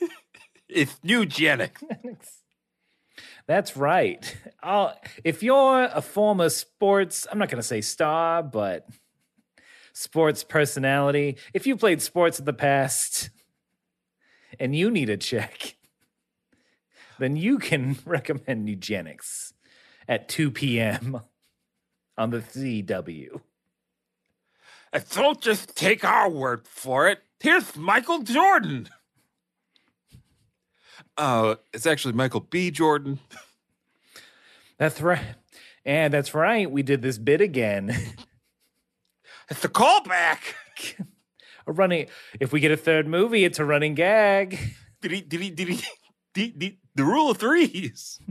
it's eugenics. That's right. Uh, if you're a former sports, I'm not going to say star, but sports personality, if you played sports in the past and you need a check, then you can recommend eugenics at 2 p.m. on the CW. And don't just take our word for it. Here's Michael Jordan. Uh, it's actually Michael B. Jordan. That's right. And that's right. We did this bit again. It's the callback. A running. If we get a third movie, it's a running gag. Did he? Did he? Did he? The, the, the rule of threes.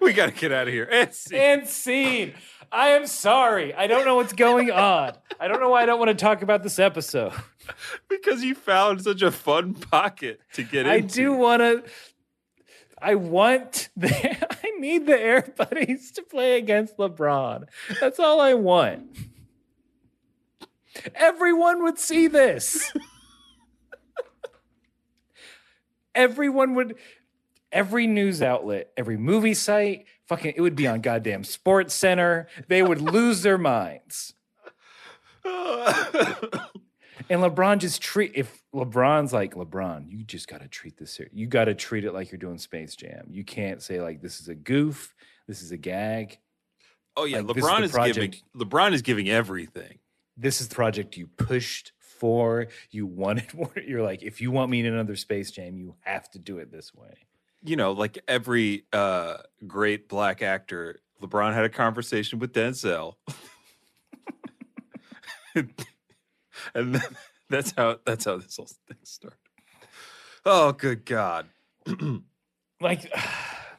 we got to get out of here. And see. And scene. I am sorry. I don't know what's going on. I don't know why I don't want to talk about this episode. because you found such a fun pocket to get I into. I do want to. I want the. I need the Air Buddies to play against LeBron. That's all I want. Everyone would see this. Everyone would. Every news outlet, every movie site, fucking, it would be on goddamn Sports Center. They would lose their minds. And LeBron just treat if LeBron's like LeBron, you just got to treat this. ser- You got to treat it like you're doing Space Jam. You can't say like this is a goof, this is a gag. oh yeah, like, this is LeBron is, giving. LeBron is giving everything. This is the project you pushed for. You wanted more. You're like, if you want me in another Space Jam, you have to do it this way. You know, like every uh, great black actor, LeBron had a conversation with Denzel, and then, that's how that's how this whole thing started. Oh, good God! Like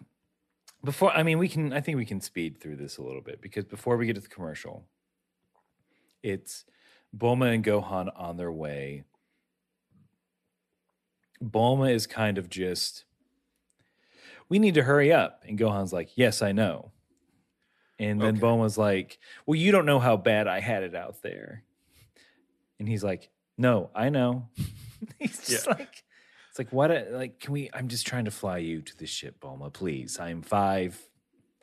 before, I mean, we can. I think we can speed through this a little bit because before we get to the commercial, it's Bulma and Gohan on their way. Bulma is kind of just, we need to hurry up. And Gohan's like, yes, I know. And then Okay. Bulma's like, well, you don't know how bad I had it out there. And he's like, no, I know. he's just Yeah. like, it's like, what? A, like, can we? I'm just trying to fly you to the ship, Bulma, please. I'm five.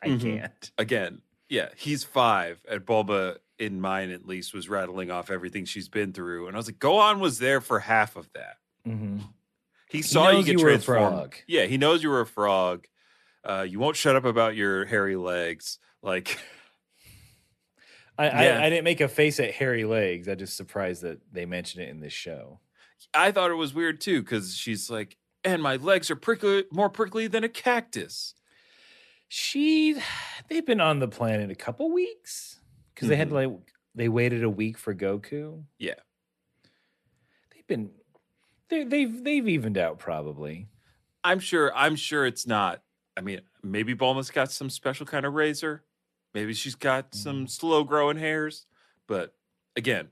I Mhm. can't. Again, yeah, he's five, and Bulma, in mine at least, was rattling off everything she's been through, and I was like, Gohan was there for half of that. hmm He saw you knows get you were a transformed. frog. Yeah, he knows you were a frog. Uh, you won't shut up about your hairy legs. Like, I, Yeah. I, I didn't make a face at hairy legs. I just surprised that they mentioned it in this show. I thought it was weird too because she's like, and my legs are prickly, more prickly than a cactus. She, they've been on the planet a couple weeks because they had Mhm. like they waited a week for Goku. Yeah. They've been, they, they've they've evened out probably. I'm sure. I'm sure it's not. I mean, maybe Bulma's got some special kind of razor. Maybe she's got some slow growing hairs. But again,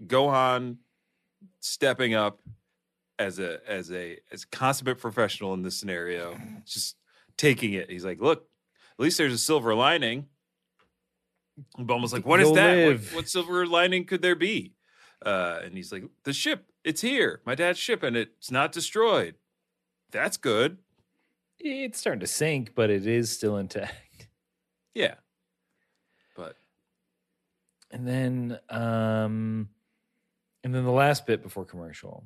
Gohan stepping up as a as a as a consummate professional in this scenario, just taking it. He's like, look, at least there's a silver lining. Bulma's like, what is You'll that? What, live. what silver lining could there be? Uh, and he's like, the ship, it's here. My dad's ship, and it's not destroyed. That's good. It's starting to sink, but it is still intact. Yeah. But And then, um, and then the last bit before commercial,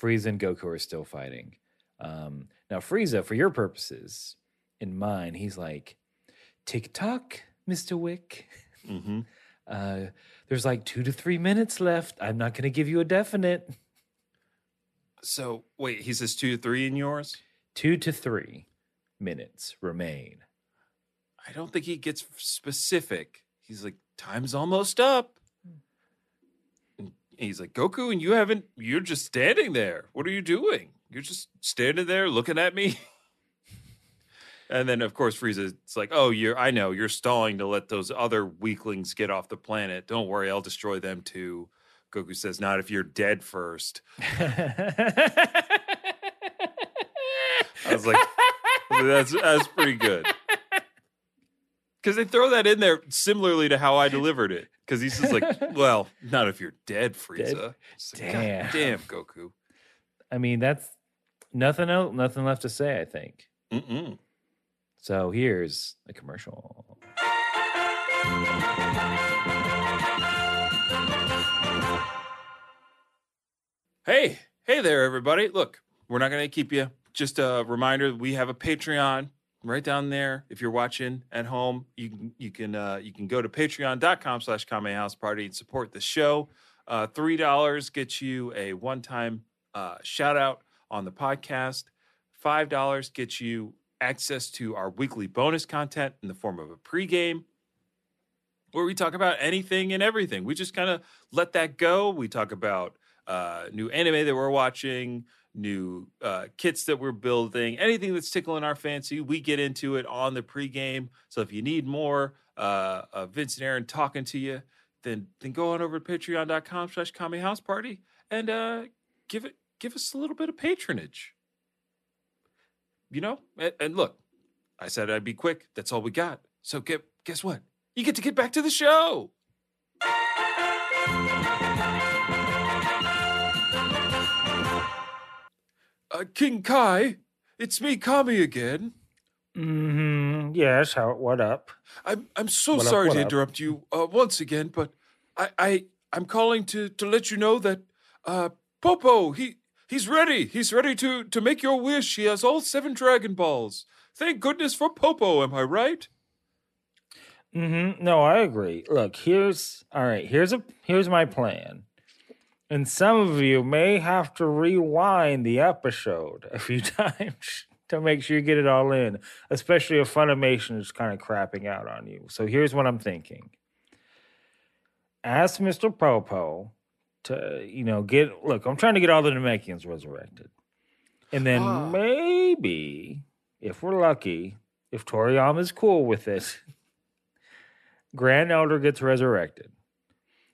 Frieza and Goku are still fighting. Um, now, Frieza, for your purposes, in mine, he's like, "Tick tock, Mister Wick. mhm. Uh, there's like two to three minutes left. I'm not going to give you a definite. so wait, he says two to three in yours? Two to three minutes remain. I don't think he gets specific. He's like, time's almost up. And he's like, Goku, and you haven't, you're just standing there. What are you doing? You're just standing there looking at me. and then, of course, Frieza Frieza's like, oh, you're, I know, you're stalling to let those other weaklings get off the planet. Don't worry, I'll destroy them too. Goku says, not if you're dead first. I was like, that's that's pretty good. Because they throw that in there similarly to how I delivered it. Because he's just like, well, not if you're dead, Frieza. It's like, God Damn. damn, Goku. I mean, that's nothing else, nothing left to say, I think. Mm-mm. So here's a commercial. Hey, hey there, everybody. Look, we're not going to keep you. Just a reminder: we have a Patreon right down there. If you're watching at home, you can you can uh, you can go to Patreon.com/slash Kame House Party and support the show. Uh, Three dollars gets you a one-time uh, shout out on the podcast. Five dollars gets you access to our weekly bonus content in the form of a pregame, where we talk about anything and everything. We just kind of let that go. We talk about uh, new anime that we're watching, new uh, kits that we're building, anything that's tickling our fancy. We get into it on the pregame. So if you need more uh, uh, Vince and Aaron talking to you, then then go on over to patreon.com slash Kami House Party and uh, give it give us a little bit of patronage. You know, and, and look, I said I'd be quick. That's all we got. So get guess what? You get to get back to the show. Uh, King Kai, it's me, Kami again. Mm-hmm. Yes. How? What up? I'm I'm so What sorry what to up? interrupt you uh, once again, but I, I I'm calling to to let you know that uh Popo he he's ready. He's ready to to make your wish. He has all seven Dragon Balls. Thank goodness for Popo. Am I right? Mm-hmm. No, I agree. Look, here's all right. Here's a here's my plan. And some of you may have to rewind the episode a few times to make sure you get it all in, especially if Funimation is kind of crapping out on you. So here's what I'm thinking. Ask Mr. Popo to, you know, get look, I'm trying to get all the Namekians resurrected. And then maybe, if we're lucky, if Toriyama is cool with it, Grand Elder gets resurrected,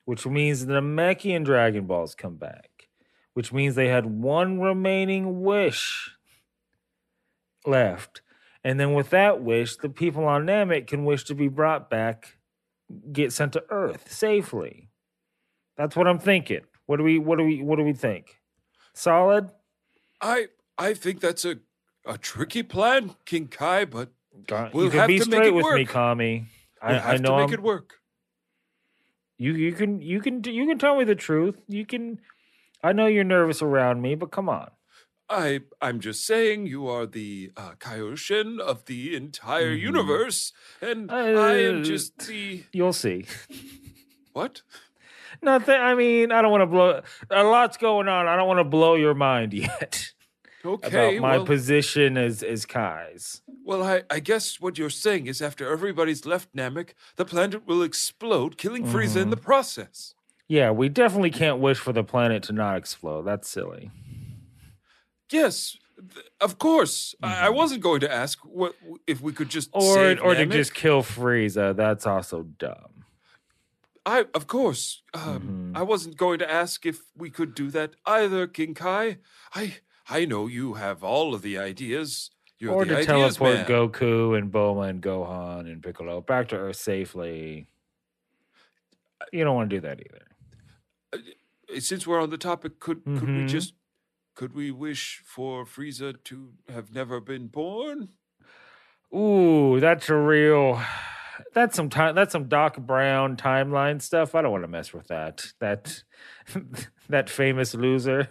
which means the Namekian Dragon Balls come back, which means they had one remaining wish left. And then with that wish, the people on Namek can wish to be brought back, get sent to Earth safely. That's what I'm thinking. What do we what do we what do we think? Solid? I I think that's a a tricky plan, King Kai, but We'll you can have be to make it with me, work. Kami. we'll I, have I know to make I'm, it work. You you can you can you can tell me the truth. You can. I know you're nervous around me, but come on. I I'm just saying you are the uh, Kaioshin of the entire Mhm. universe, and I am Uh, just the You'll see. what? Nothing. I mean, I don't want to blow. A lot's going on. I don't want to blow your mind yet Okay, about my well, position as as Kai's. well, I I guess what you're saying is after everybody's left Namek, the planet will explode, killing Frieza in the process. Yeah, we definitely can't wish for the planet to not explode. That's silly. Yes, th- of course. I, I wasn't going to ask what if we could just Mm-hmm. Or or to just kill Frieza. That's also dumb. I of course. Um, Mhm. I wasn't going to ask if we could do that either, King Kai. I I know you have all of the ideas. You're or the to ideas teleport man. Goku and Bulma and Gohan and Piccolo back to Earth safely. You don't want to do that either. Uh, Since we're on the topic, could could we Mhm. just could we wish for Frieza to have never been born? Ooh, that's a real. That's some time. That's some Doc Brown timeline stuff. I don't want to mess with that. That that famous loser.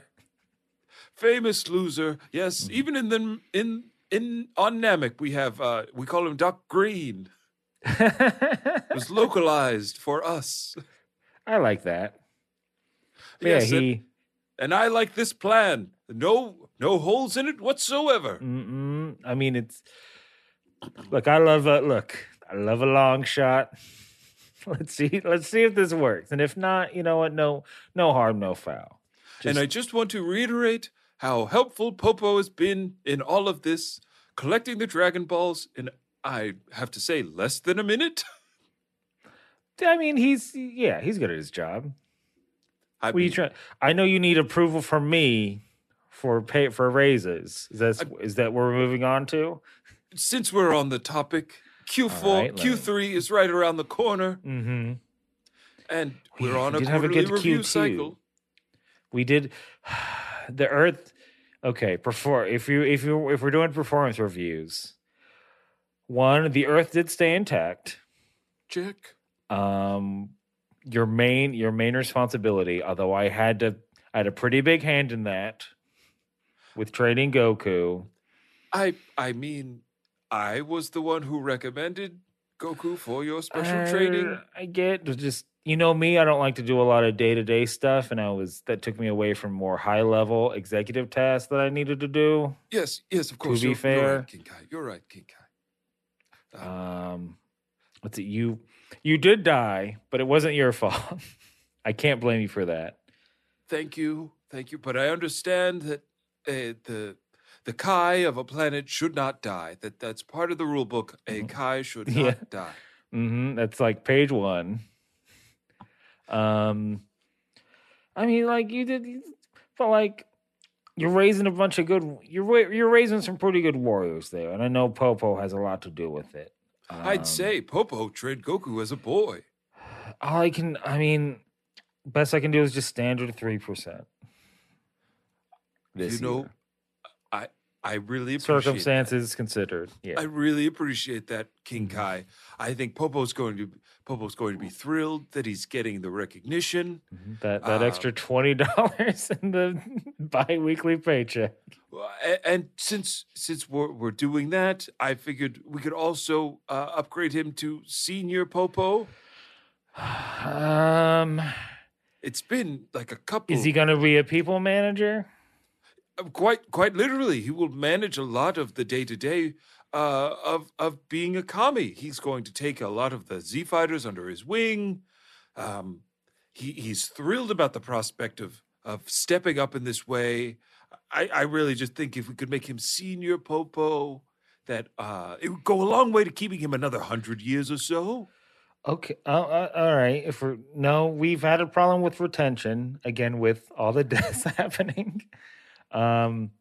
Famous loser. Yes, Mm-hmm. even in the in in on Namek we have uh we call him Doc Green. It was localized for us. I like that. But yeah, Yes, and- he. and I like this plan. No no holes in it whatsoever. Mm-mm, I mean, it's. Look, I love a look. I love a long shot. Let's see. Let's see if this works. And if not, you know what? No, no harm, no foul. and I just want to reiterate how helpful Popo has been in all of this, collecting the Dragon Balls in, I have to say, less than a minute. I mean, he's yeah, he's good at his job. I What are you mean, trying? I know you need approval from me for pay for raises. Is that is that what we're moving on to? since we're on the topic, Q4, All right, let me- Q3 is right around the corner, Mm-hmm. and we're on we a a quarterly good review Q2. cycle. We did the Earth. Okay, perform. If you if you if we're doing performance reviews, one the Earth did stay intact. Check. Um, your main your main responsibility, although I had to I had a pretty big hand in that with training Goku. I I mean, I was the one who recommended Goku for your special Uh, training. I get just you know me, I don't like to do a lot of day to day stuff, and I was that took me away from more high level executive tasks that I needed to do. Yes, yes, of course. To be you're, you're right, King Kai. You're right, King Kai. Um, Um, let's see, you you did die, but it wasn't your fault. I can't blame you for that. thank you, thank you. But I understand that uh, the the Kai of a planet should not die. That that's part of the rule book. A Kai should not Yeah. die. hmm That's like page one. Um, I mean, like you did, but like you're raising a bunch of good. You're you're raising some pretty good warriors there, and I know Popo has a lot to do with it. I'd Um, say Popo trained Goku as a boy. all I can. I mean, best I can do is just standard three percent. you know, I I really appreciate that. circumstances considered. Yeah. I really appreciate that, King Mm-hmm. Kai. I think Popo's going to Popo's going to be thrilled that he's getting the recognition. Mhm. That that Uh, extra twenty dollars in the bi-weekly paycheck. Well, a- And since since we're we're doing that, I figured we could also uh, upgrade him to senior Popo. Um, It's been like a couple. is he going to be a people manager? Uh, quite quite literally? He will manage a lot of the day to day of of being a kami. He's going to take a lot of the Z fighters under his wing. Um, he he's thrilled about the prospect of of stepping up in this way. I, I really just think if we could make him senior Popo, that uh, it would go a long way to keeping him another hundred years or so. Okay. Uh, uh, all right. If we're no, we've had a problem with retention again with all the deaths happening. Um.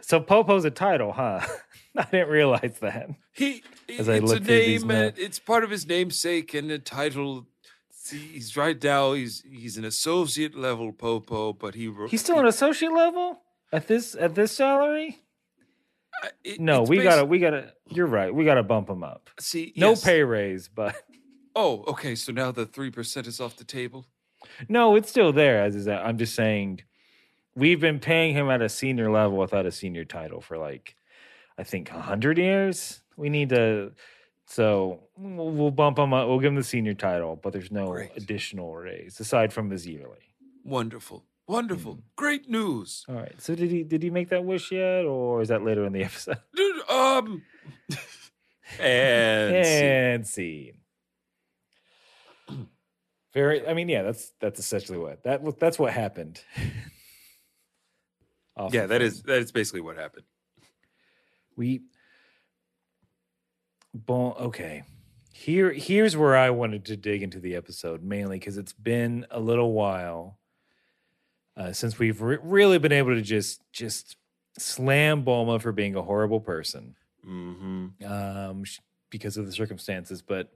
So Popo's a title, huh? I didn't realize that. He As I it's a look through these name. It's part of his namesake and a title. See, he's right now. He's he's an associate level Popo, but he He's still an associate level at this at this salary. I- it- No, we gotta we gotta. You're right. We gotta bump him up. see. No yes. pay raise, but Oh, okay. So now the three percent is off the table. no, it's still there. As is that, I'm just saying, we've been paying him at a senior level without a senior title for like, I think hundred years. We need to. So we'll, we'll bump him up. We'll give him the senior title, but there's no Great. additional raise aside from his yearly. Wonderful, wonderful, Mm. great news. All right. So did he did he make that wish yet, or is that later in the episode? Dude, um, and see. and scene. Very. I mean, yeah. That's that's essentially what that that's what happened. Yeah, that is that is basically what happened. we. Bon, okay. Here, here's where I wanted to dig into the episode mainly because it's been a little while uh, since we've re- really been able to just just slam Bulma for being a horrible person. Mm-hmm. um, sh- because of the circumstances. But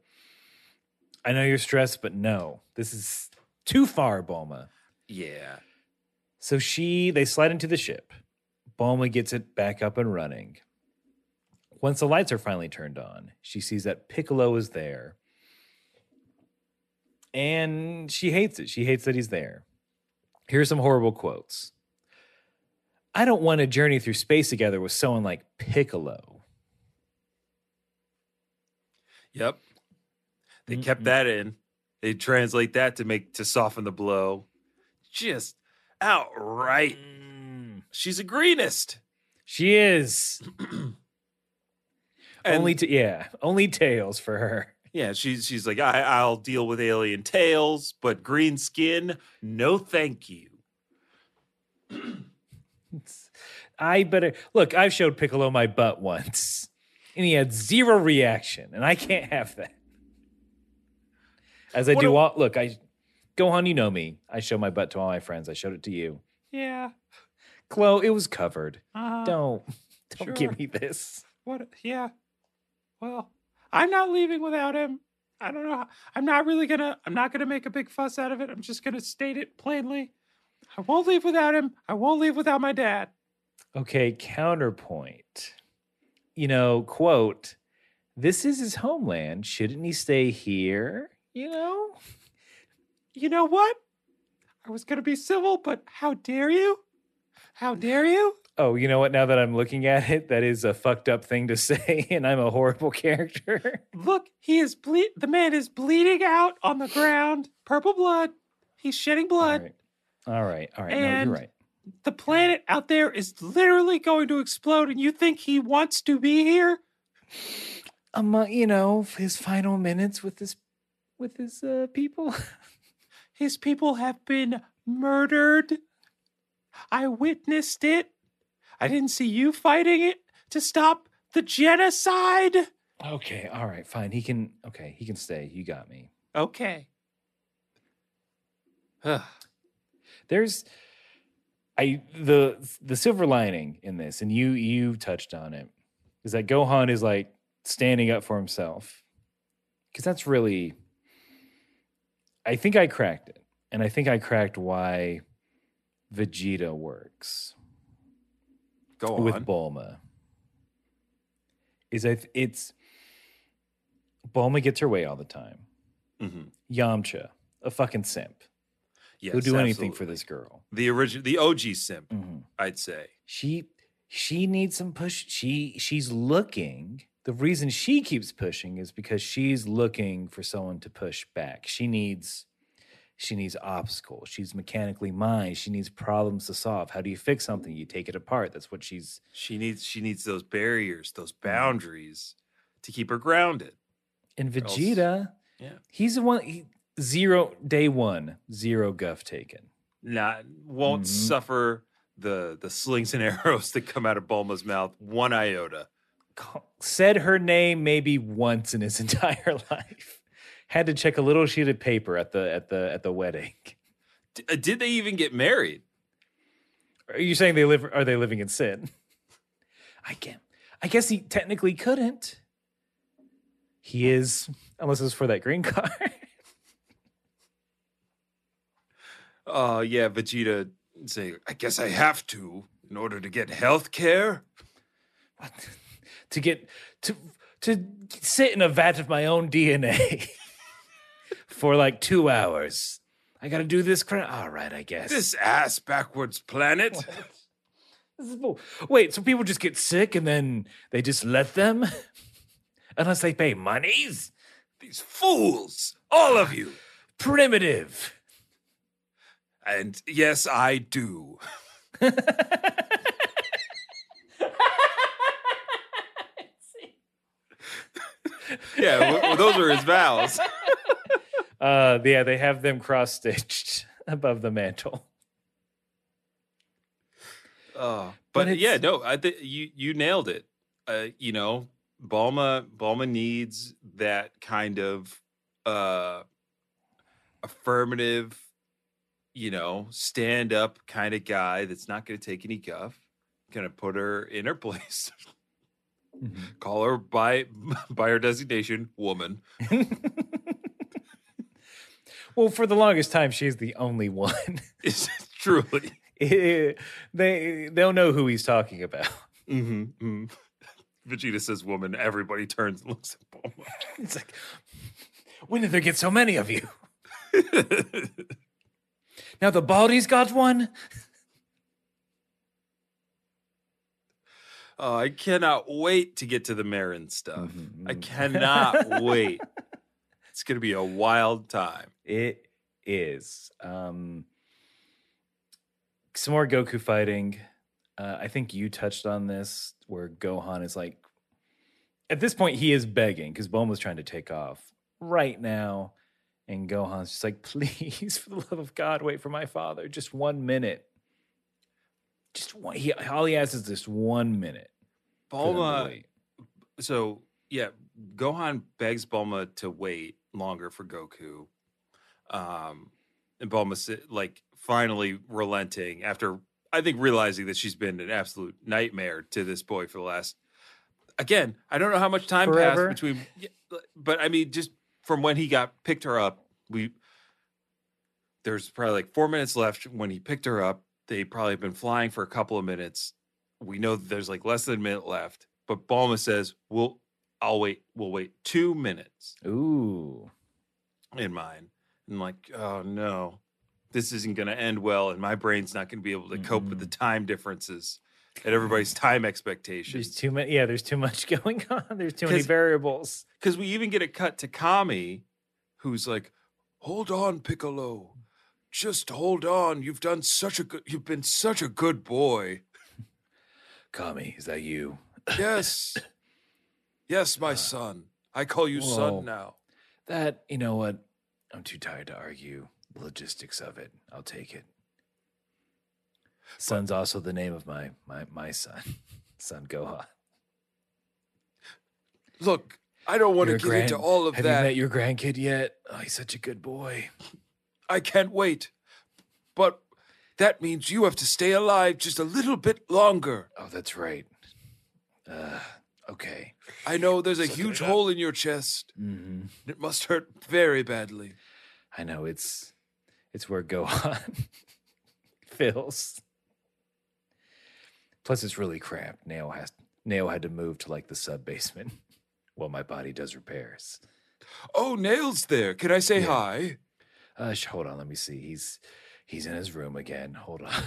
I know you're stressed, but no, this is too far, Bulma. Yeah. So she, they slide into the ship. Bulma gets it back up and running. Once the lights are finally turned on, she sees that Piccolo is there. And she hates it. She hates that he's there. Here's some horrible quotes. I don't want to journey through space together with someone like Piccolo. Yep. They Mm-mm. kept mm-hmm. that in. They translate that to make to soften the blow. Just outright. Mm. She's a greenist. She is only, t- yeah, only tails for her. Yeah, she's she's like, I, I'll deal with alien tails, but green skin, no thank you. I better look. I've showed Piccolo my butt once, and he had zero reaction, and I can't have that. As I What do a- all look, I Gohan, you know me. I show my butt to all my friends. I showed it to you. Yeah. Chloe, it was covered. Uh, Don't don't sure. give me this. What? Yeah. Well, I'm not leaving without him. I don't know. how- I'm not really gonna. I'm not gonna make a big fuss out of it. I'm just gonna state it plainly. I won't leave without him. I won't leave without my dad. Okay, counterpoint. You know, quote, this is his homeland. Shouldn't he stay here? You know? You know what? I was gonna be civil, but how dare you? How dare you? Oh, you know what? Now that I'm looking at it, that is a fucked up thing to say, and I'm a horrible character. Look, he is ble- the man is bleeding out on the ground, purple blood. He's shedding blood. right. All right. All right. no, you're right. The planet out there is literally going to explode, and you think he wants to be here? Um, you know, his final minutes with his with his uh, people. His people have been murdered. I witnessed it. I didn't see you fighting it to stop the genocide. okay. All right. Fine. He can. Okay. He can stay. You got me. Okay. Ugh. there's i the the silver lining in this and you you touched on it is that gohan is like standing up for himself because that's really i think i cracked it and i think i cracked why vegeta works Go on. with bulma is that it's bulma gets her way all the time Mhm. yamcha a fucking simp Yes, who'll do anything for this girl The original, the OG simp, Mhm. I'd say. she she needs some push she she's looking the reason she keeps pushing is because she's looking for someone to push back she needs she needs obstacles she's mechanically mind she needs problems to solve how do you fix something you take it apart that's what she's She needs she needs those barriers, those Mm-hmm. boundaries to keep her grounded. and else- vegeta yeah. he's the one he, zero day one zero guff taken Not won't Mhm. suffer the the slings and arrows that come out of Bulma's mouth one iota. Said her name maybe once in his entire life had to check a little sheet of paper at the at the at the wedding D- uh, did they even get married? Are you saying they live? Are they living in sin? I can't. I guess he technically couldn't. He is, unless it's for that green card. Oh yeah, Vegeta say, I guess I have to in order to get health care. What? To get to to sit in a vat of my own DNA for like two hours. I got to do this. Cr- All right, I guess. This ass backwards planet. This is bull- Wait, so people just get sick and then they just let them, unless they pay monies? These fools, all of you. Primitive. And yes, I do. yeah, w- w- those are his vows. Uh, yeah, they have them cross stitched above the mantle. Uh, But but, yeah, no, I think you you nailed it. Uh, you know, Bulma Bulma needs that kind of uh affirmative, you know, stand up kind of guy that's not going to take any guff, going to put her in her place, call her by by her designation, woman. Well, for the longest time, she's the only one. Is truly. they they'll know who he's talking about. Mm-hmm, Vegeta says woman. Everybody turns and looks at Bulma. It's like, when did there get so many of you? Now the Baldy's got one. Oh, I cannot wait to get to the Marin stuff. Mhm, I mhm. cannot wait. It's going to be a wild time. It is. Um, some more Goku fighting. Uh, I think you touched on this, where Gohan is like, at this point, he is begging because Bulma's trying to take off right now. And Gohan's just like, please, for the love of God, wait for my father. Just one minute. Just one. He, all he has is this one minute. Bulma. So, yeah, Gohan begs Bulma to wait longer for Goku. Um, and Bulma, like, finally relenting after, I think, realizing that she's been an absolute nightmare to this boy for the last. Again, I don't know how much time Forever. passed between, but I mean, just from when he got picked her up, we there's probably like four minutes left when he picked her up. They probably been flying for a couple of minutes. We know that there's like less than a minute left, but Bulma says, "We'll, I'll wait. We'll wait two minutes Ooh. in mine." And I'm like, "Oh no, this isn't going to end well, and my brain's not going to be able to cope with the time differences and everybody's time expectations. There's too many. Yeah, there's too much going on. There's too many variables. Because we even get a cut to Kami, who's like, "Hold on, Piccolo, just hold on. You've done such a good. You've been such a good boy. Kami, is that you? Yes, yes, my uh, son. I call you Whoa. son now. That you know what? I'm too tired to argue the logistics of it. I'll take it. Son's also the name of my my my son, son Gohan. Look, I don't want to get grand- into all of Have that. you met your grandkid yet? Oh, he's such a good boy. I can't wait, but that means you have to stay alive just a little bit longer. Oh, that's right. Uh, okay. I know there's a it huge up. hole in your chest. hmm It must hurt very badly. I know it's it's where Gohan fills. Plus, it's really cramped. Nail has Nail had to move to like the sub basement while my body does repairs. Oh, Nail's there. Can I say Yeah. hi? Uh, sh- hold on, let me see. He's he's in his room again. Hold on.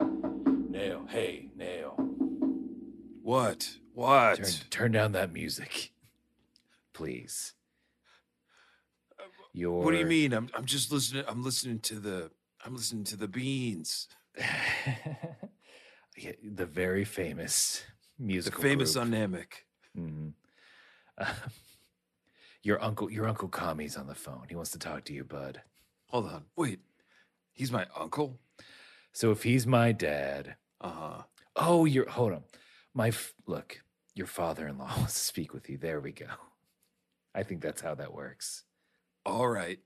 Nail, hey, Nail, What? What? turn turn down that music, please. Your What do you mean? I'm I'm just listening. I'm listening to the I'm listening to the beans. Yeah, the very famous The musical, famous group. dynamic. Mhm. Uh, your uncle, your uncle Kami's on the phone. He wants to talk to you, bud. Hold on. Wait. He's my uncle? So if he's my dad, Uh-huh. oh, you're hold on. My f- look, your father-in-law wants to speak with you. There we go. I think that's how that works. All right.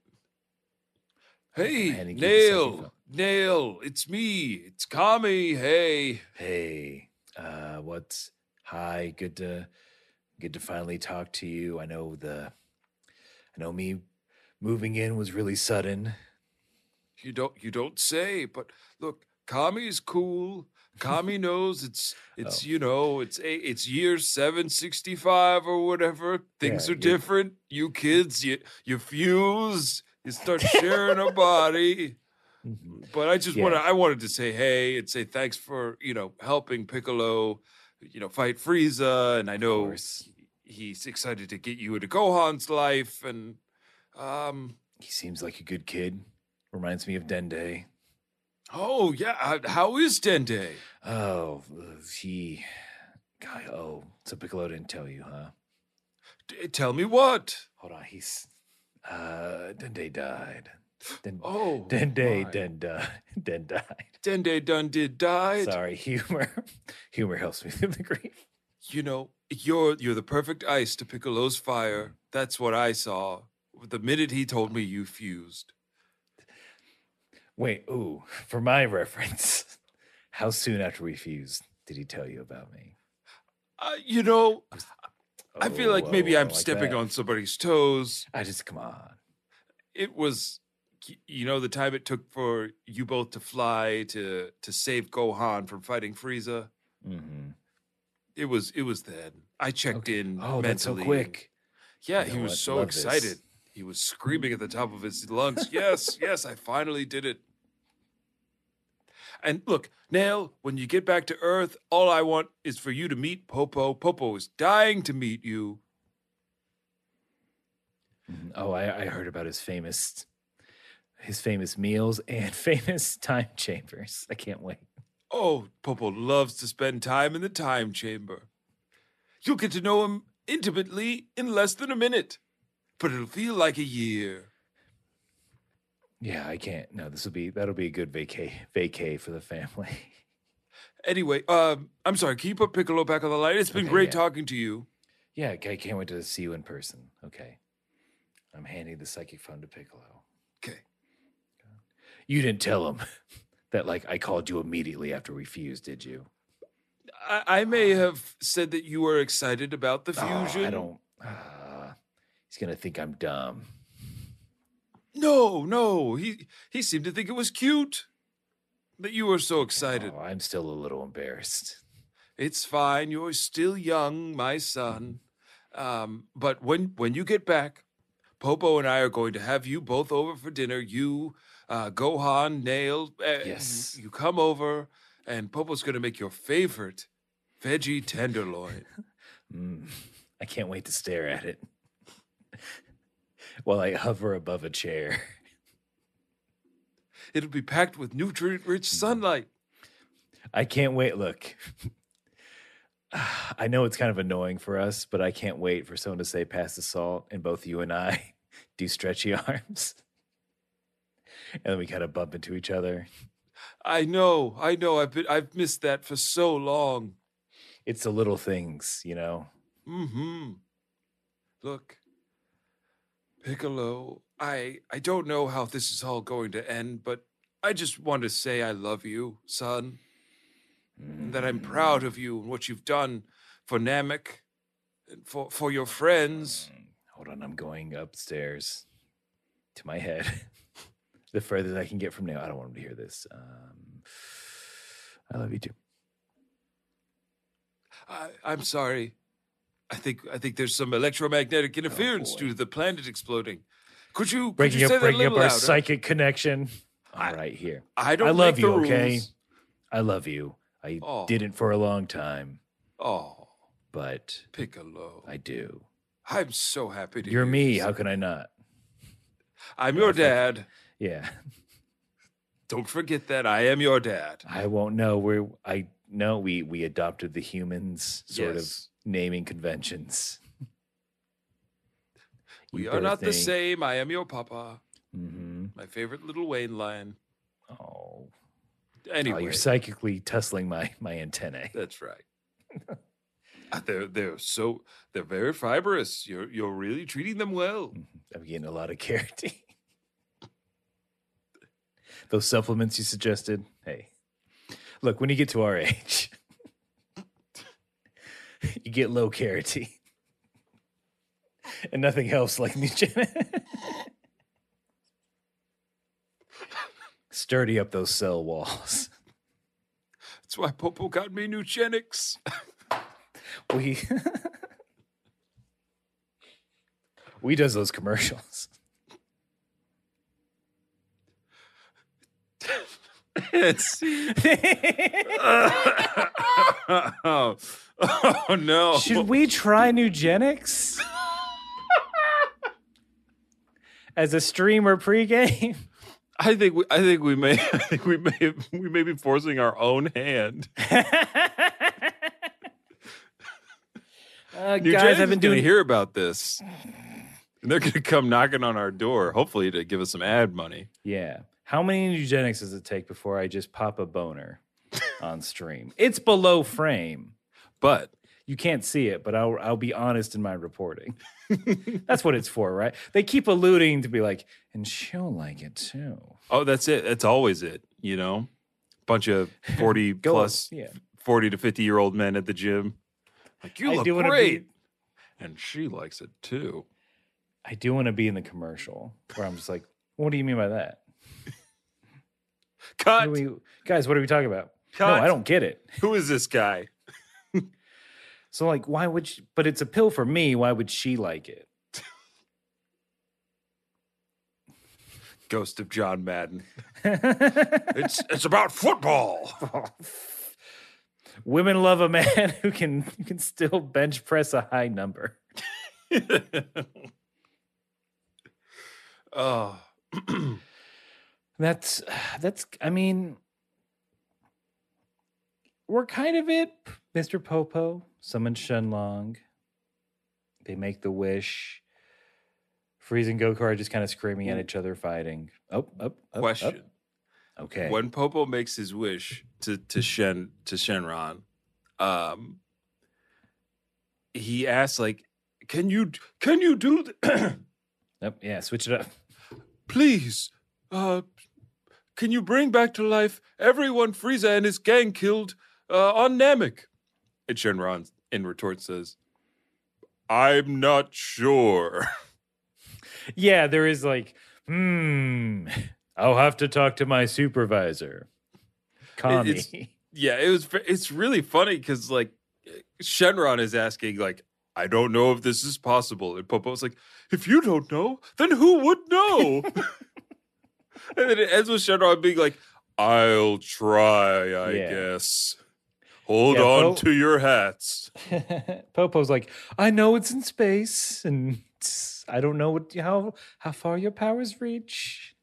Hey, And he keeps the second Nail. Nail, it's me. It's Kami. Hey. Hey, uh, what's hi? Good to good to finally talk to you. I know the I know me moving in was really sudden. You don't you don't say, but look, Kami's cool. Kami knows it's it's Oh. you know it's a, it's year seven sixty five or whatever. Things Yeah, are you're- different. You kids, you you fuse. You start sharing a body. But I just Yeah. want to I wanted to say hey and say thanks for you know helping Piccolo, you know fight Frieza, and I know he's excited to get you into Gohan's life, and um He seems like a good kid. Reminds me of Dende. oh yeah, uh, how is Dende? Oh, he. Guy, oh, so Piccolo didn't tell you, huh? D- tell me what? Hold on, he's. Uh, Dende died. Den, Oh, Dende, my. Dende, Den died. Dende done did died. Sorry, humor. Humor helps me through the grief. You know, you're you're the perfect ice to Piccolo's fire. That's what I saw. The minute he told me you fused. Wait, ooh, for my reference, how soon after we fused did he tell you about me? Uh, you know, I feel like Oh, maybe oh, I'm like stepping that. on somebody's toes. I just come on. It was, you know, the time it took for you both to fly to to save Gohan from fighting Frieza. hmm It was it was then. I checked in. Oh, that's so quick. Yeah, he was what? so Love this. excited. He was screaming at the top of his lungs. Yes, yes, I finally did it. And look, Nail, when you get back to Earth, all I want is for you to meet Popo. Popo is dying to meet you. Mhm. Oh, I, I heard about his famous, his famous meals and famous time chambers. I can't wait. Oh, Popo loves to spend time in the time chamber. You'll get to know him intimately in less than a minute, but it'll feel like a year. Yeah, I can't. No, this will be that'll be a good vacay vacay for the family. Anyway, um, I'm sorry, can you put Piccolo back on the line? It's been Okay, great yeah. talking to you. yeah, I can't wait to see you in person. Okay, I'm handing the psychic phone to Piccolo. Okay. You didn't tell him that like I called you immediately after we fused, did you? I, I may have said that you were excited about the Oh, fusion. I don't. Uh, he's gonna think I'm dumb. No, no. He he seemed to think it was cute that you were so excited. Oh, I'm still a little embarrassed. It's fine. You're still young, my son. Um, but when when you get back, Popo and I are going to have you both over for dinner. You, uh, Gohan, Nail. Uh, Yes. You, you come over, and Popo's going to make your favorite veggie tenderloin. Mm, I can't wait to stare at it while I hover above a chair. It'll be packed with nutrient-rich sunlight. I can't wait. Look, I know it's kind of annoying for us, but I can't wait for someone to say pass the salt and both you and I do stretchy arms. And then we kind of bump into each other. I know, I know. I've been, I've missed that for so long. It's the little things, you know. Hmm. Look, Piccolo. I I don't know how this is all going to end, but I just want to say I love you, son, and that I'm proud of you and what you've done for Namek and for for your friends. Hold on, I'm going upstairs to my head. the furthest I can get from now. I don't want him to hear this. Um, I love you too. I, I'm sorry. I think I think there's some electromagnetic oh, interference boy. due to the planet exploding. Could you could Breaking you up, say that a breaking up our louder? psychic connection. I- All right, here. I don't I love you, okay? I love you. I Oh. didn't for a long time, Oh, but Piccolo. I do. I'm so happy to You're hear me. you How can I not? I'm your dad. Yeah, Don't forget that I am your dad. I won't know. We're I know we we adopted the humans sort Yes. of naming conventions. We are not the same. I am your papa. hmm My favorite Lil Wayne line. Oh, Anyway, oh, you're psychically tussling my my antennae. that's right. Uh, they're they're so they're very fibrous. You're you're really treating them well. I'm getting a lot of keratin. Those supplements you suggested. Hey, look, when you get to our age, you get low keratin, and nothing helps like Nugent. Sturdy up those cell walls. That's why Popo got me Nugenix. We we does those commercials. It's- oh. oh, no! Should we try Nugenix as a streamer pregame? I think we, I think we may I think we may we may be forcing our own hand. Uh, New guys, I've been doing hear about this, and they're gonna come knocking on our door, hopefully to give us some ad money. Yeah. How many Nugenix does it take before I just pop a boner on stream? It's below frame. But You can't see it, but I'll I'll be honest in my reporting. That's what it's for, right? They keep alluding to be like, and she'll like it too. oh, that's it. That's always it. You know, bunch of forty plus yeah. forty to fifty year old men at the gym. Like you I look great, be- and she likes it too. I do want to be in the commercial where I'm just like, what do you mean by that? Cut. What we- guys, what are we talking about? Cut. No, I don't get it. Who is this guy? So like, why would? She, but it's a pill for me. Why would she like it? Ghost of John Madden. It's it's about football. Women love a man who can who can still bench press a high number. oh, That's that's. I mean, we're kind of it. Mister Popo summon Shenlong. They make the wish. Frieza and Goku are just kind of screaming at each other, fighting. Oh, up, up, up. question. Okay. When Popo makes his wish to to Shen to Shenron, um, he asks like, "Can you can you do th- Yep, yeah, switch it up. please? Uh, can you bring back to life everyone Frieza and his gang killed uh, on Namek?" And Shenron in retort says, "I'm not sure." Yeah, there is like, hmm, I'll have to talk to my supervisor. Kami. it's- yeah, it was. It's really funny because like Shenron is asking like, I don't know if this is possible, and Popo's like, if you don't know, then who would know? and then it ends with Shenron being like, I'll try, I Yeah. guess. Hold Yeah, on Bo- to your hats. Popo's like, I know it's in space, and I don't know what how how far your powers reach.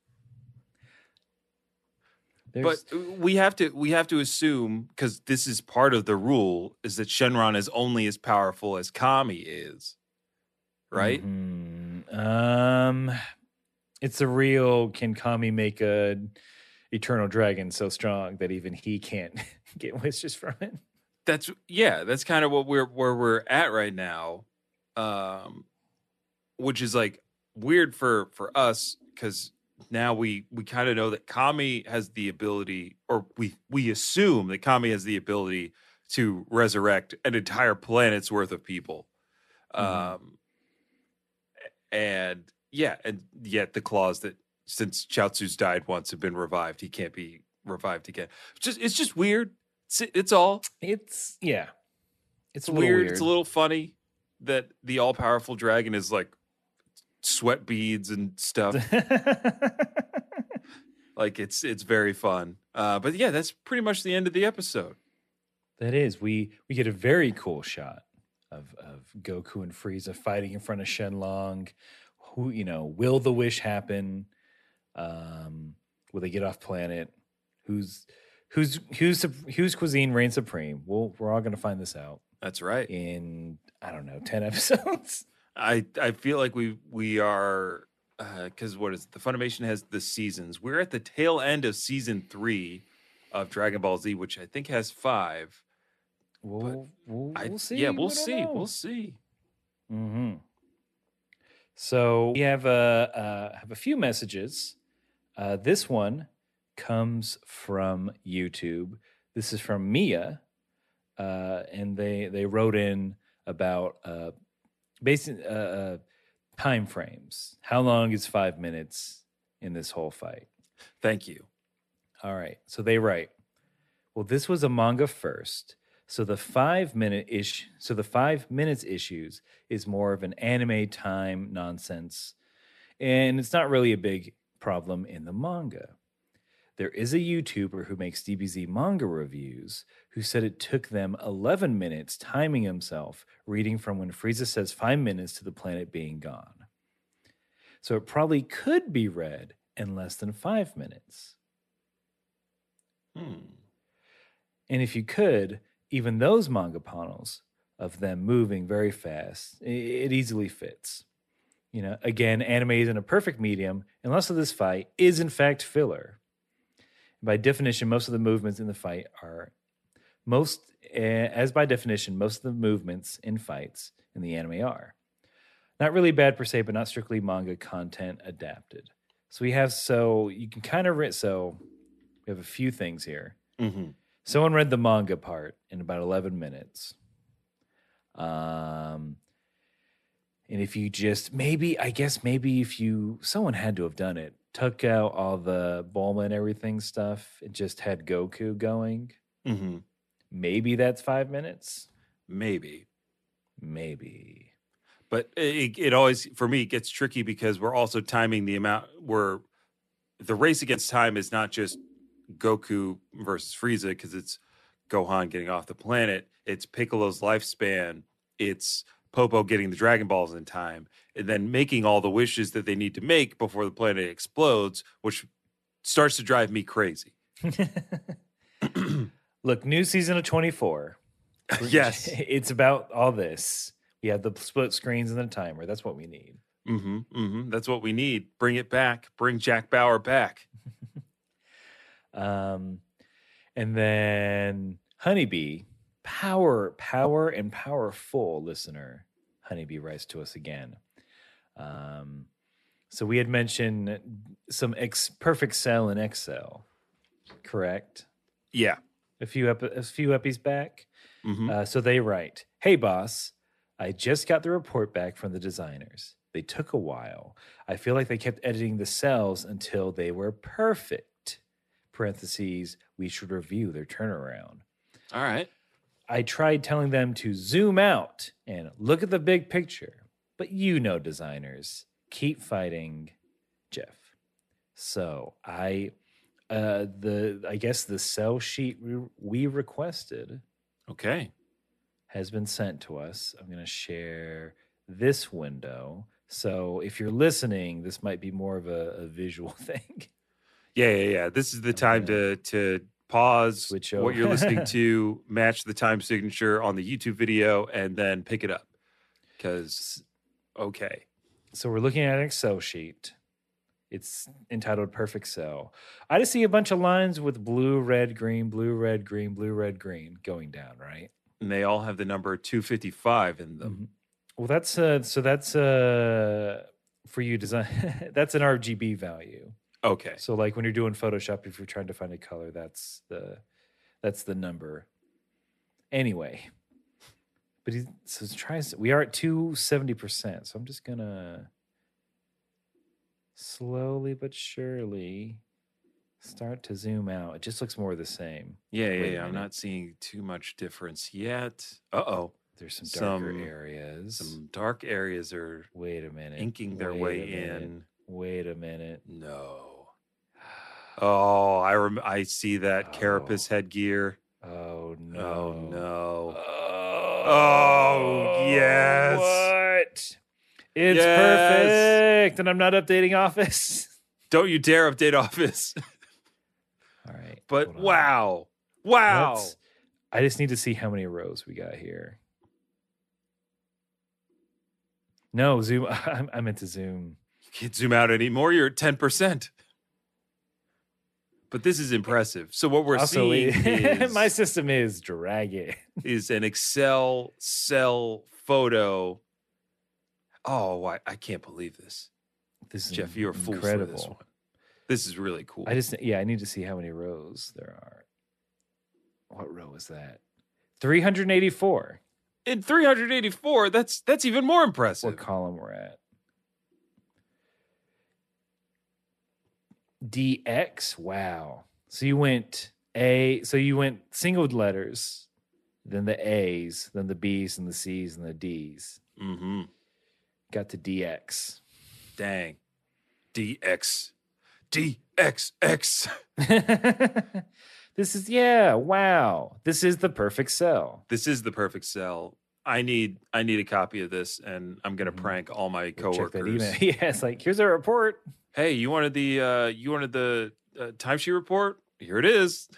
But we have to we have to assume because this is part of the rule is that Shenron is only as powerful as Kami is, right? Mhm. Um, it's a real. Can Kami make a eternal dragon so strong that even he can't get wishes from it? That's yeah, that's kind of what we're where we're at right now, um, which is like weird for for us because now we we kind of know that Kami has the ability, or we we assume that Kami has the ability to resurrect an entire planet's worth of people. Mhm. Um, and yeah, and yet the clause that since Chaozu's died once and been revived, he can't be revived again. Just it's just weird. It's, it's all It's yeah, it's it's, weird. weird. It's a little funny that the all powerful dragon is like sweat beads and stuff. like it's it's very fun. Uh, but yeah, that's pretty much the end of the episode. That is, we we get a very cool shot of of Goku and Frieza fighting in front of Shenlong. Who you know? Will the wish happen? Um, will they get off planet? Who's who's who's whose cuisine reigns supreme? We'll, we're all going to find this out That's right. in I don't know ten episodes. I I feel like we we are because what is it? the Funimation has the seasons. We're at the tail end of season three of Dragon Ball Z, which I think has five. We'll we'll, I, we'll see. Yeah, we'll We see. know. We'll see. Mm-hmm. So we have a uh, have a few messages. Uh, this one comes from YouTube. This is from Mia, uh, and they they wrote in about uh, basic uh, uh, time frames. How long is five minutes in this whole fight? Thank you. All right. So they write, well, this was a manga first. So the five minute ish, so the five minutes issues is more of an anime time nonsense. And it's not really a big problem in the manga. There is a YouTuber who makes DBZ manga reviews who said it took them 11 minutes timing himself reading from when Frieza says five minutes to the planet being gone. So it probably could be read in less than five minutes. Hmm. And if you could, even those manga panels of them moving very fast, it easily fits. You know, again, anime isn't a perfect medium, and less of this fight is in fact filler. By definition, most of the movements in the fight are most, eh, as by definition, most of the movements in fights in the anime are not really bad per se, but not strictly manga content adapted. So we have so you can kind of read so we have a few things here. hmm Someone read the manga part in about 11 minutes. Um, and if you just maybe, I guess maybe if you, someone had to have done it, took out all the Bulma and everything stuff, and just had Goku going, hmm maybe that's five minutes. Maybe. Maybe. but it, it always for me gets tricky because we're also timing the amount where the race against time is not just Goku versus Frieza because it's Gohan getting off the planet. It's Piccolo's lifespan. It's Popo getting the Dragon Balls in time, and then making all the wishes that they need to make before the planet explodes, which starts to drive me crazy. Look, new season of 24. yes. It's about all this. We have the split screens and the timer. That's what we need. hmm hmm That's what we need. Bring it back. Bring Jack Bauer back. Um, and then Honeybee, power, power, and powerful listener. Honeybee writes to us again. Um, so we had mentioned some ex- perfect cell in Excel, correct? Yeah. A few ep- a few epis back. hmm Uh, so they write, "Hey boss, I just got the report back from the designers. They took a while. I feel like they kept editing the cells until they were perfect." Parentheses. We should review their turnaround. All right. I tried telling them to zoom out and look at the big picture, but you know, designers keep fighting Jeff. So I Uh, the I guess the cell sheet we, we requested Okay. has been sent to us. I'm going to share this window. So if you're listening, this might be more of a, a visual thing. Yeah, yeah, yeah. This is the time to to pause Switch what you're listening to, match the time signature on the YouTube video, and then pick it up. Because, okay, So we're looking at an Excel sheet. It's entitled Perfect Cell. I just see a bunch of lines with blue, red, green, blue, red, green, blue, red, green going down, right? and they all have the number 255 in them. Mhm. Well, that's uh so that's uh for you design that's an RGB value. Okay, So like when you're doing Photoshop, if you're trying to find a color, that's the that's the number. Anyway, but he so tries. We are at two seventy percent. So I'm just gonna slowly but surely start to zoom out. It just looks more the same. yeah, yeah, yeah. I'm not seeing too much difference yet. Uh oh, There's some darker Some- areas. some dark areas are Wait a minute. inking their Wait way in. Wait a minute. No. Oh, I rem- I see that carapace oh. headgear. Oh, oh no. Oh no. Oh, yes. What? It's Yes. perfect. And I'm not updating Office. Don't you dare update Office. All right. But wow. Wow. Let's- I just need to see how many rows we got here. No, zoom. I, I meant to zoom. You can't zoom out anymore. You're at 10%. But this is impressive. So what we're also, seeing is, my system is dragging. is an Excel cell photo. Oh, I, I can't believe this. This is Jeff, you're incredible. this one. This is really cool. I just yeah, I need to see how many rows there are. What row is that? 384. In 384, that's that's even more impressive. What column we're at? DX. Wow. So you went A, so you went single letters, then the A's, then the B's and the C's and the D's. Mm-hmm. Got to DX. Dang. DX. DXX. this is yeah, wow. This is the perfect cell. This is the perfect cell. I need I need a copy of this, and I'm gonna Mhm. prank all my coworkers. email. Yeah, it's like here's a report. Hey, you wanted the uh, you wanted the uh, timesheet report? Here it is.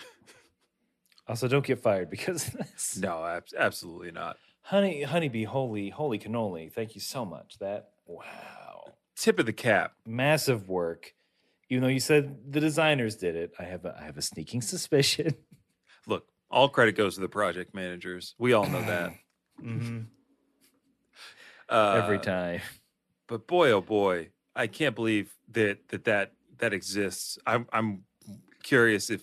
Also, don't get fired because of this. No, ab- absolutely not. Honey, honeybee, holy, holy cannoli. Thank you so much. That wow. Tip of the cap. Massive work. Even though you said the designers did it, I have a, I have a sneaking suspicion. Look, all credit goes to the project managers. We all know that. mm-hmm. Uh, Every time. but boy oh boy i can't believe that that that, that exists i'm i'm curious if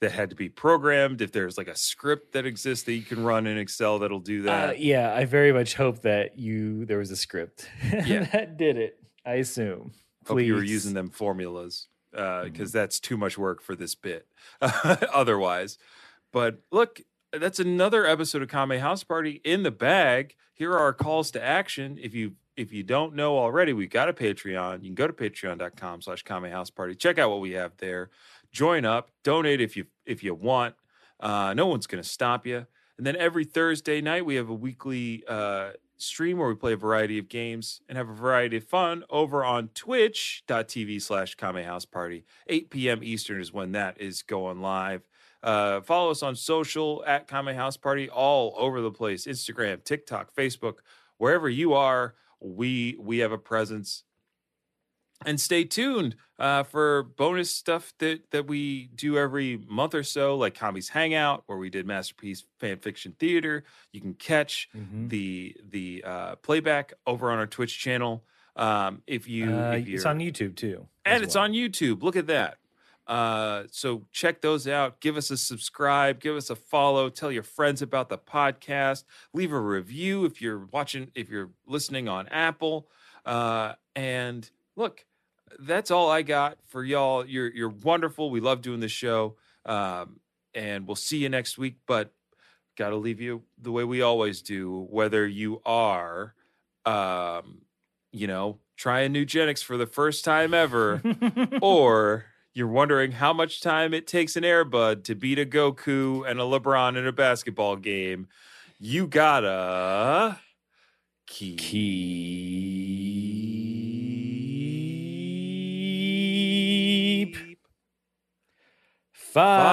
that had to be programmed if there's like a script that exists that you can run in excel that'll do that Uh, yeah, I very much hope that you there was a script Yeah. that did it. I assume. hope you were using them formulas because that's too much work for this bit otherwise but look that's another episode of Kame House Party in the bag. Here are our calls to action. If you if you don't know already, we've got a Patreon. You can go to patreon.com slash Kame House Party. Check out what we have there. Join up, donate if you if you want. Uh, no one's gonna stop you. And then every Thursday night we have a weekly uh, stream where we play a variety of games and have a variety of fun over on twitch.tv slash Kame House Party. 8 p.m. Eastern is when that is going live. Uh, follow us on social at Kame House Party all over the place Instagram, TikTok, Facebook, wherever you are, we we have a presence. And stay tuned uh, for bonus stuff that that we do every month or so, like Kami's Hangout, where we did Masterpiece Fan Fiction Theater. You can catch Mhm. the the uh, playback over on our Twitch channel. Um, if you, Uh, if it's on YouTube too. and as it's on YouTube. Look at that. Uh, so check those out. Give us a subscribe. Give us a follow. Tell your friends about the podcast. Leave a review if you're watching. If you're listening on Apple. Uh, and look, that's all I got for y'all. You're you're wonderful. We love doing this show. Um, and we'll see you next week. But got to leave you the way we always do. Whether you are, um, you know, trying Nugenix for the first time ever or You're wondering how much time it takes an Air Bud to beat a Goku and a LeBron in a basketball game. You gotta keep, Keep fighting.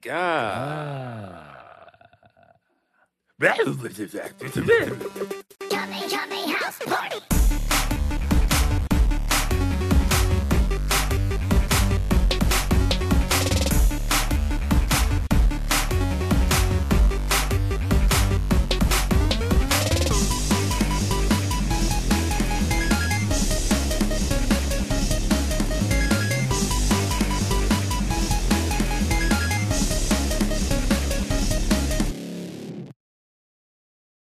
God. house party.